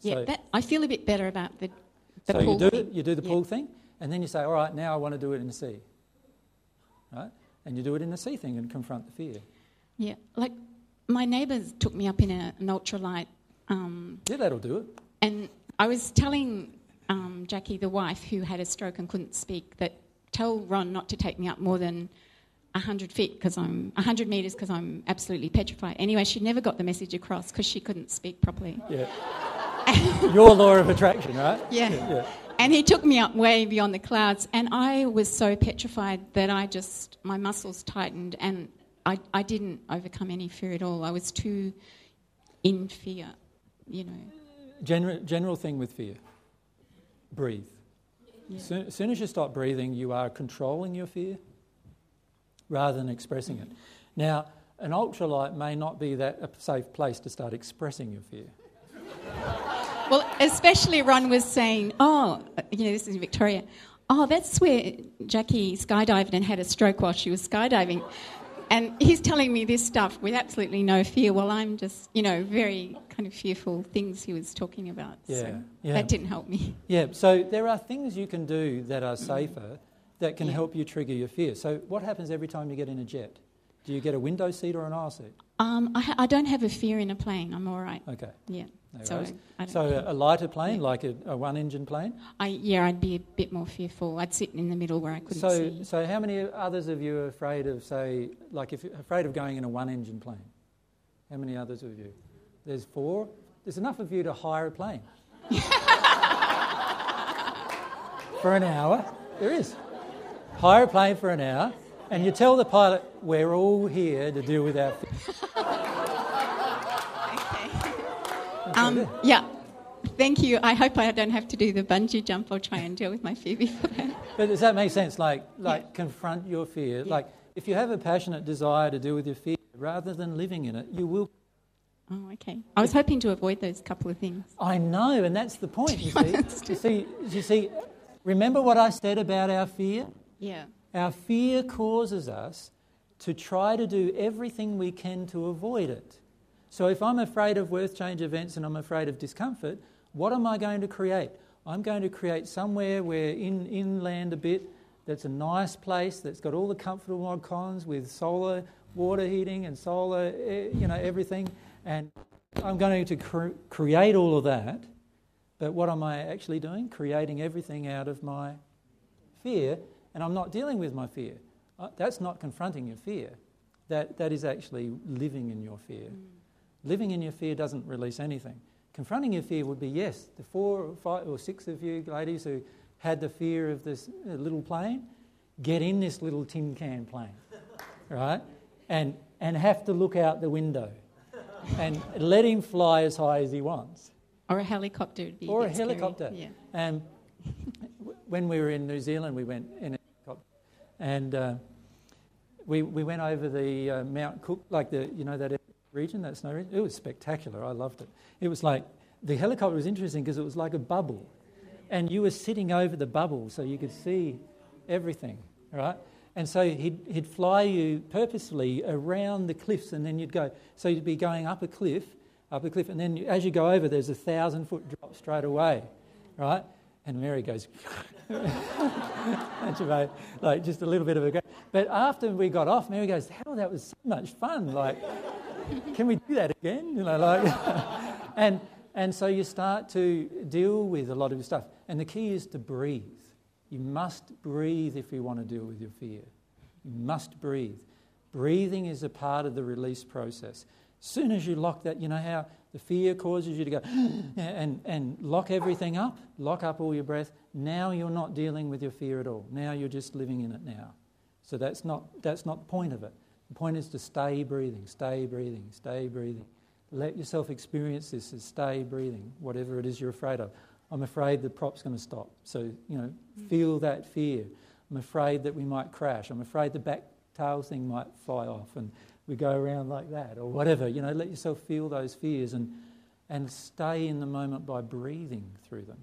So yeah. That, I feel a bit better about the, the so pool you do thing. you do the pool thing, and then you say, all right, now I want to do it in the sea. Right and you do it in the sea thing and confront the fear. Yeah, like my neighbours took me up in a, an ultralight. Um, yeah, that'll do it. And I was telling um, Jackie, the wife who had a stroke and couldn't speak, that tell Ron not to take me up more than 100 feet because I'm 100 metres because I'm absolutely petrified. Anyway, she never got the message across because she couldn't speak properly. Yeah. Your law of attraction, right? Yeah. yeah. yeah. And he took me up way beyond the clouds, and I was so petrified that I just, my muscles tightened, and I, I didn't overcome any fear at all. I was too in fear, you know. General, general thing with fear breathe. Yeah. Soon, as soon as you stop breathing, you are controlling your fear rather than expressing it. Now, an ultralight may not be that a safe place to start expressing your fear. *laughs* Well, especially Ron was saying, oh, you know, this is Victoria. Oh, that's where Jackie skydived and had a stroke while she was skydiving. And he's telling me this stuff with absolutely no fear. Well, I'm just, you know, very kind of fearful things he was talking about. Yeah, so yeah. that didn't help me. Yeah, so there are things you can do that are safer that can yeah. help you trigger your fear. So, what happens every time you get in a jet? Do you get a window seat or an aisle seat? Um, I, ha- I, don't have a fear in a plane. I'm all right. Okay. Yeah. No so, so a lighter plane, yeah. like a, a, one-engine plane. I, yeah, I'd be a bit more fearful. I'd sit in the middle where I couldn't so, see. So, how many others of you are afraid of, say, like, if afraid of going in a one-engine plane? How many others of you? There's four. There's enough of you to hire a plane *laughs* for an hour. There is. Hire a plane for an hour And you tell the pilot, we're all here to deal with our fear. Um, yeah. Thank you. I hope I don't have to do the bungee jump. I'll try and deal with my fear before that. But does that make sense? Like, like confront your fear. Like, if you have a passionate desire to deal with your fear, rather than living in it, you will. Oh, okay. I was hoping to avoid those couple of things. I know, and that's the point. You *laughs* see, you see, you see. Remember what I said about our fear? Yeah. Our fear causes us to try to do everything we can to avoid it. So if I'm afraid of worth change events and I'm afraid of discomfort, what am I going to create? I'm going to create somewhere where in inland a bit that's a nice place that's got all the comfortable mod cons with solar water heating and solar, eh, you know, everything. And I'm going to cre- create all of that. But what am I actually doing? Creating everything out of my fear, and I'm not dealing with my fear. Uh, that's not confronting your fear. That, that is actually living in your fear. Mm. Living in your fear doesn't release anything. Confronting your fear would be yes, the four or five or six of you ladies who had the fear of this uh, little plane, get in this little tin can plane, *laughs* right? And, and have to look out the window and let him fly as high as he wants. Or a helicopter would be Or a, a helicopter. Yeah. Um, when we were in New Zealand, we went in. And uh, we, we went over the uh, Mount Cook, like the, you know, that region, that snow region. It was spectacular. I loved it. It was like, the helicopter was interesting because it was like a bubble. And you were sitting over the bubble so you could see everything, right? And so he'd, he'd fly you purposefully around the cliffs and then you'd go. So you'd be going up a cliff, up a cliff, and then as you go over, there's a thousand foot drop straight away, right? And Mary goes, *laughs* *laughs* like just a little bit of a. Go- But after we got off, Mary goes, "Hell, that was so much fun! Like, can we do that again?" You know, like, *laughs* and and so you start to deal with a lot of stuff. And the key is to breathe. You must breathe if you want to deal with your fear. You must breathe. Breathing is a part of the release process. As soon as you lock that, you know how the fear causes you to go *gasps* and, and lock everything up, lock up all your breath. Now you're not dealing with your fear at all. Now you're just living in it now. So that's not, that's not the point of it. The point is to stay breathing, stay breathing, stay breathing. Let yourself experience this as stay breathing, whatever it is you're afraid of. I'm afraid the prop's going to stop. So, you know, mm. feel that fear. I'm afraid that we might crash. I'm afraid the back tail thing might fly off. And we go around like that or whatever. You know, let yourself feel those fears and, and stay in the moment by breathing through them.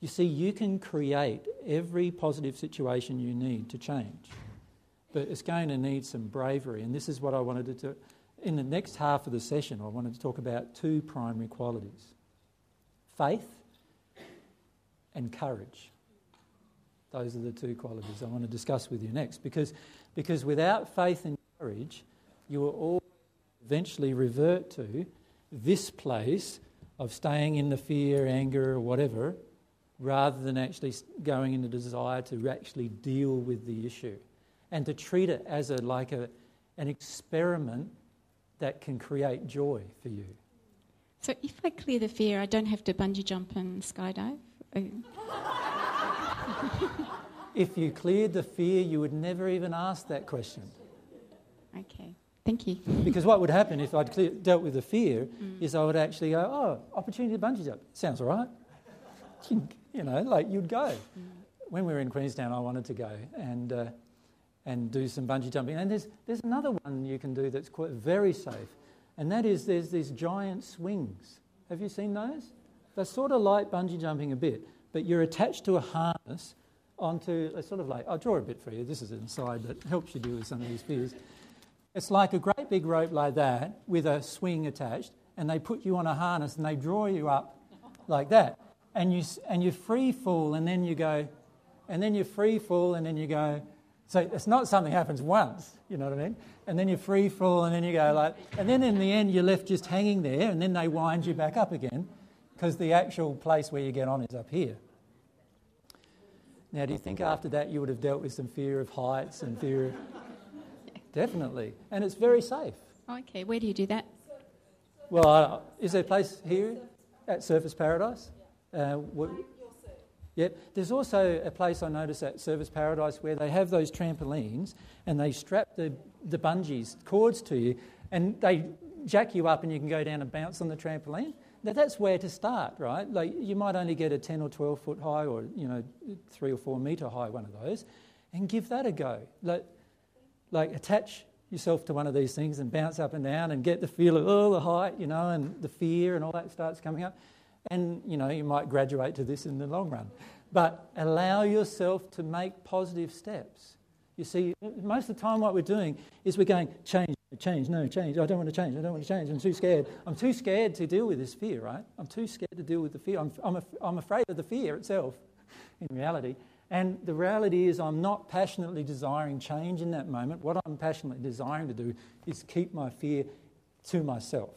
You see, you can create every positive situation you need to change, but it's going to need some bravery. And this is what I wanted to do. In the next half of the session, I wanted to talk about two primary qualities faith and courage. Those are the two qualities I want to discuss with you next because, because without faith and courage, you will all eventually revert to this place of staying in the fear, anger, or whatever, rather than actually going in the desire to actually deal with the issue and to treat it as a, like a, an experiment that can create joy for you. So, if I clear the fear, I don't have to bungee jump and skydive? Oh. *laughs* if you cleared the fear, you would never even ask that question. Okay. Thank you. because what would happen if I'd clear, dealt with the fear mm. is I would actually go, oh, opportunity to bungee jump. Sounds all right. *laughs* You know, like you'd go. Mm. When we were in Queenstown, I wanted to go and, uh, and do some bungee jumping. And there's, there's another one you can do that's quite very safe, and that is there's these giant swings. Have you seen those? They're sort of like bungee jumping a bit, but you're attached to a harness onto a sort of like, I'll draw a bit for you. This is inside that helps you deal with some of these fears. It's like a great big rope like that with a swing attached, and they put you on a harness and they draw you up like that. And you, and you free fall, and then you go, and then you free fall, and then you go. So it's not something happens once, you know what I mean? And then you free fall, and then you go like, and then in the end you're left just hanging there, and then they wind you back up again, because the actual place where you get on is up here. Now, do you think after that you would have dealt with some fear of heights and fear of Definitely. And it's very safe. Okay, where do you do that? Well, uh, is there a place here at Surfers Paradise? Uh, Yep. There's also a place I noticed at Surfers Paradise where they have those trampolines and they strap the, the bungees, cords to you, and they jack you up and you can go down and bounce on the trampoline. Now that's where to start, right? Like you might only get a 10 or 12 foot high or, you know, three or four metre high one of those and give that a go. Like, like attach yourself to one of these things and bounce up and down and get the feel of, oh, the height, you know, and the fear and all that starts coming up. And, you know, you might graduate to this in the long run. But allow yourself to make positive steps. You see, most of the time, what we're doing is we're going, change, change, no, change. I don't want to change. I don't want to change. I'm too scared. I'm too scared to deal with this fear, right? I'm too scared to deal with the fear. I'm, I'm, af- I'm afraid of the fear itself, in reality. And the reality is, I'm not passionately desiring change in that moment. What I'm passionately desiring to do is keep my fear to myself.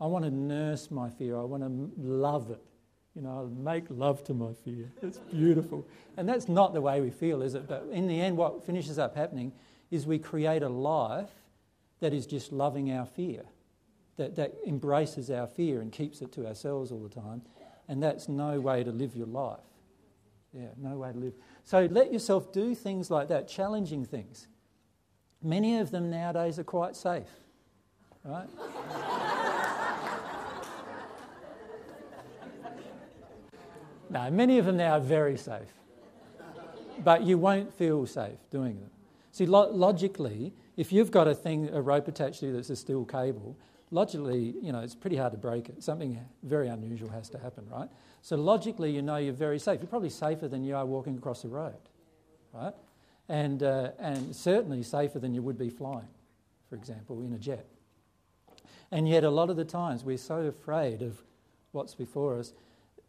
I want to nurse my fear. I want to love it. You know, make love to my fear. It's beautiful. And that's not the way we feel, is it? But in the end, what finishes up happening is we create a life that is just loving our fear, that, that embraces our fear and keeps it to ourselves all the time. And that's no way to live your life. Yeah, no way to live. So let yourself do things like that, challenging things. Many of them nowadays are quite safe, right? *laughs* No, many of them now are very safe. But you won't feel safe doing them. See, lo- logically, if you've got a thing, a rope attached to you that's a steel cable, logically, you know, it's pretty hard to break it. Something very unusual has to happen, right? So logically, you know you're very safe. You're probably safer than you are walking across the road, right? And, uh, and certainly safer than you would be flying, for example, in a jet. And yet, a lot of the times, we're so afraid of what's before us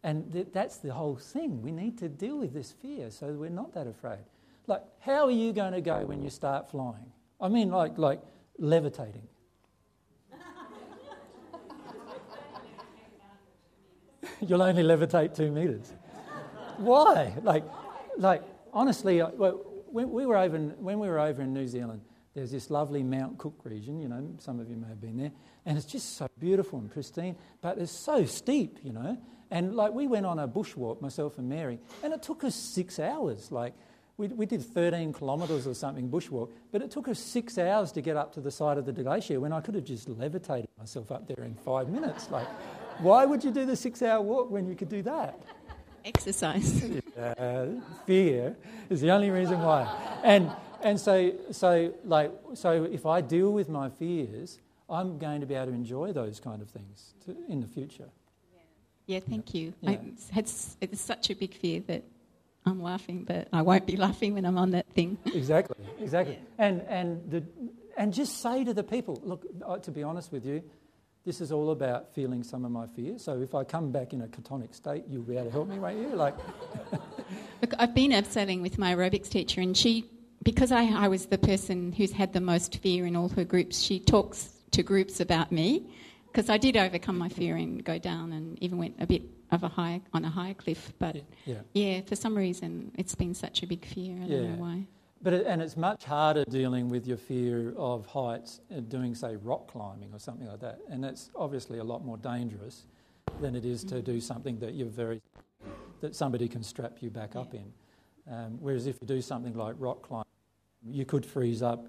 and th- that's the whole thing. We need to deal with this fear so we're not that afraid. Like, how are you going to go when you start flying? I mean, like, like levitating. *laughs* You'll only levitate two meters. Why? Like, like honestly, well, when we were over in, when we were over in New Zealand, there's this lovely Mount Cook region. You know, some of you may have been there, and it's just so beautiful and pristine, but it's so steep. You know, and like we went on a bushwalk, myself and Mary, and it took us six hours. Like we, we did 13 kilometres or something bushwalk, but it took us six hours to get up to the side of the glacier when I could have just levitated myself up there in five minutes. Like, why would you do the six hour walk when you could do that? Exercise. *laughs* Uh, fear is the only reason why. And, and so, so, like, so if I deal with my fears, I'm going to be able to enjoy those kind of things to, in the future. Yeah, thank you. Yeah. Had, it's such a big fear that I'm laughing, but I won't be laughing when I'm on that thing. *laughs* Exactly, exactly. And, and, the, and just say to the people, look, uh, to be honest with you, this is all about feeling some of my fears. So if I come back in a catonic state, you'll be able to help me, won't you? Like, *laughs* Look, I've been abseiling with my aerobics teacher, and she, because I, I was the person who's had the most fear in all her groups, she talks to groups about me. Because I did overcome my fear and go down, and even went a bit of a high on a higher cliff. But yeah. yeah, for some reason, it's been such a big fear. I don't Yeah. know why. But it, and it's much harder dealing with your fear of heights and doing, say, rock climbing or something like that. And that's obviously a lot more dangerous than it is to do something that you're very that somebody can strap you back up in. Um, whereas if you do something like rock climbing, you could freeze up,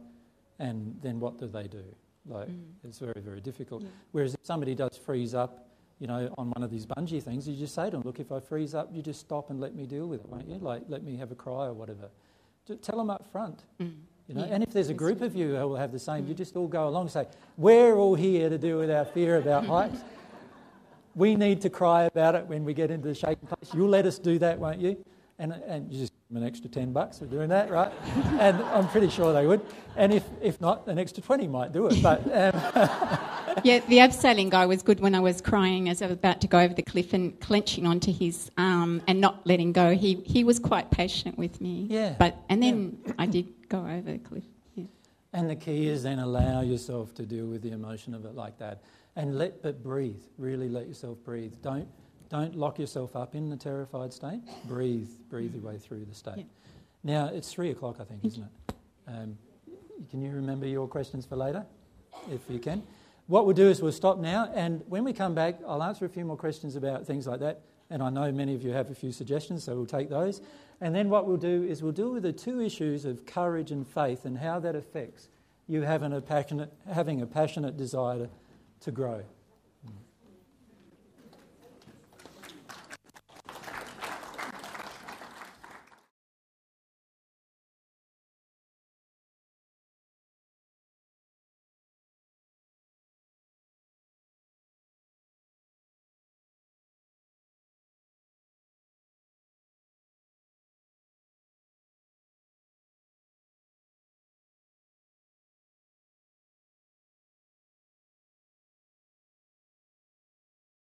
and then what do they do? Like Mm. it's very very difficult. Yeah. Whereas if somebody does freeze up, you know, on one of these bungee things, you just say to them, "Look, if I freeze up, you just stop and let me deal with it, won't you? Like let me have a cry or whatever." Tell them up front. Mm. You know, Yeah, and if there's a group right. of you who will have the same, you Mm. just all go along and say, We're all here to deal with our fear about *laughs* heights. we need to cry about it when we get into the shaking place. You'll let us do that, won't you? And, and you just give them an extra 10 bucks for doing that, right? *laughs* and I'm pretty sure they would. And if, if not, an extra 20 might do it. But um, *laughs* *laughs* yeah, the abseiling guy was good when I was crying as I was about to go over the cliff and clenching onto his arm and not letting go. He he was quite patient with me. Yeah, But and then I did go over the cliff. Yeah. And the key is then allow yourself to deal with the emotion of it like that, and let but breathe. Really let yourself breathe. Don't don't lock yourself up in the terrified state. Breathe, breathe your way through the state. Yeah. Now it's three o'clock, I think, isn't it? *laughs* Um, can you remember your questions for later, if you can? What we'll do is we'll stop now, and when we come back, I'll answer a few more questions about things like that, And I know many of you have a few suggestions, so we'll take those. And then what we'll do is we'll deal with the two issues of courage and faith and how that affects you having a passionate, having a passionate desire to, to grow.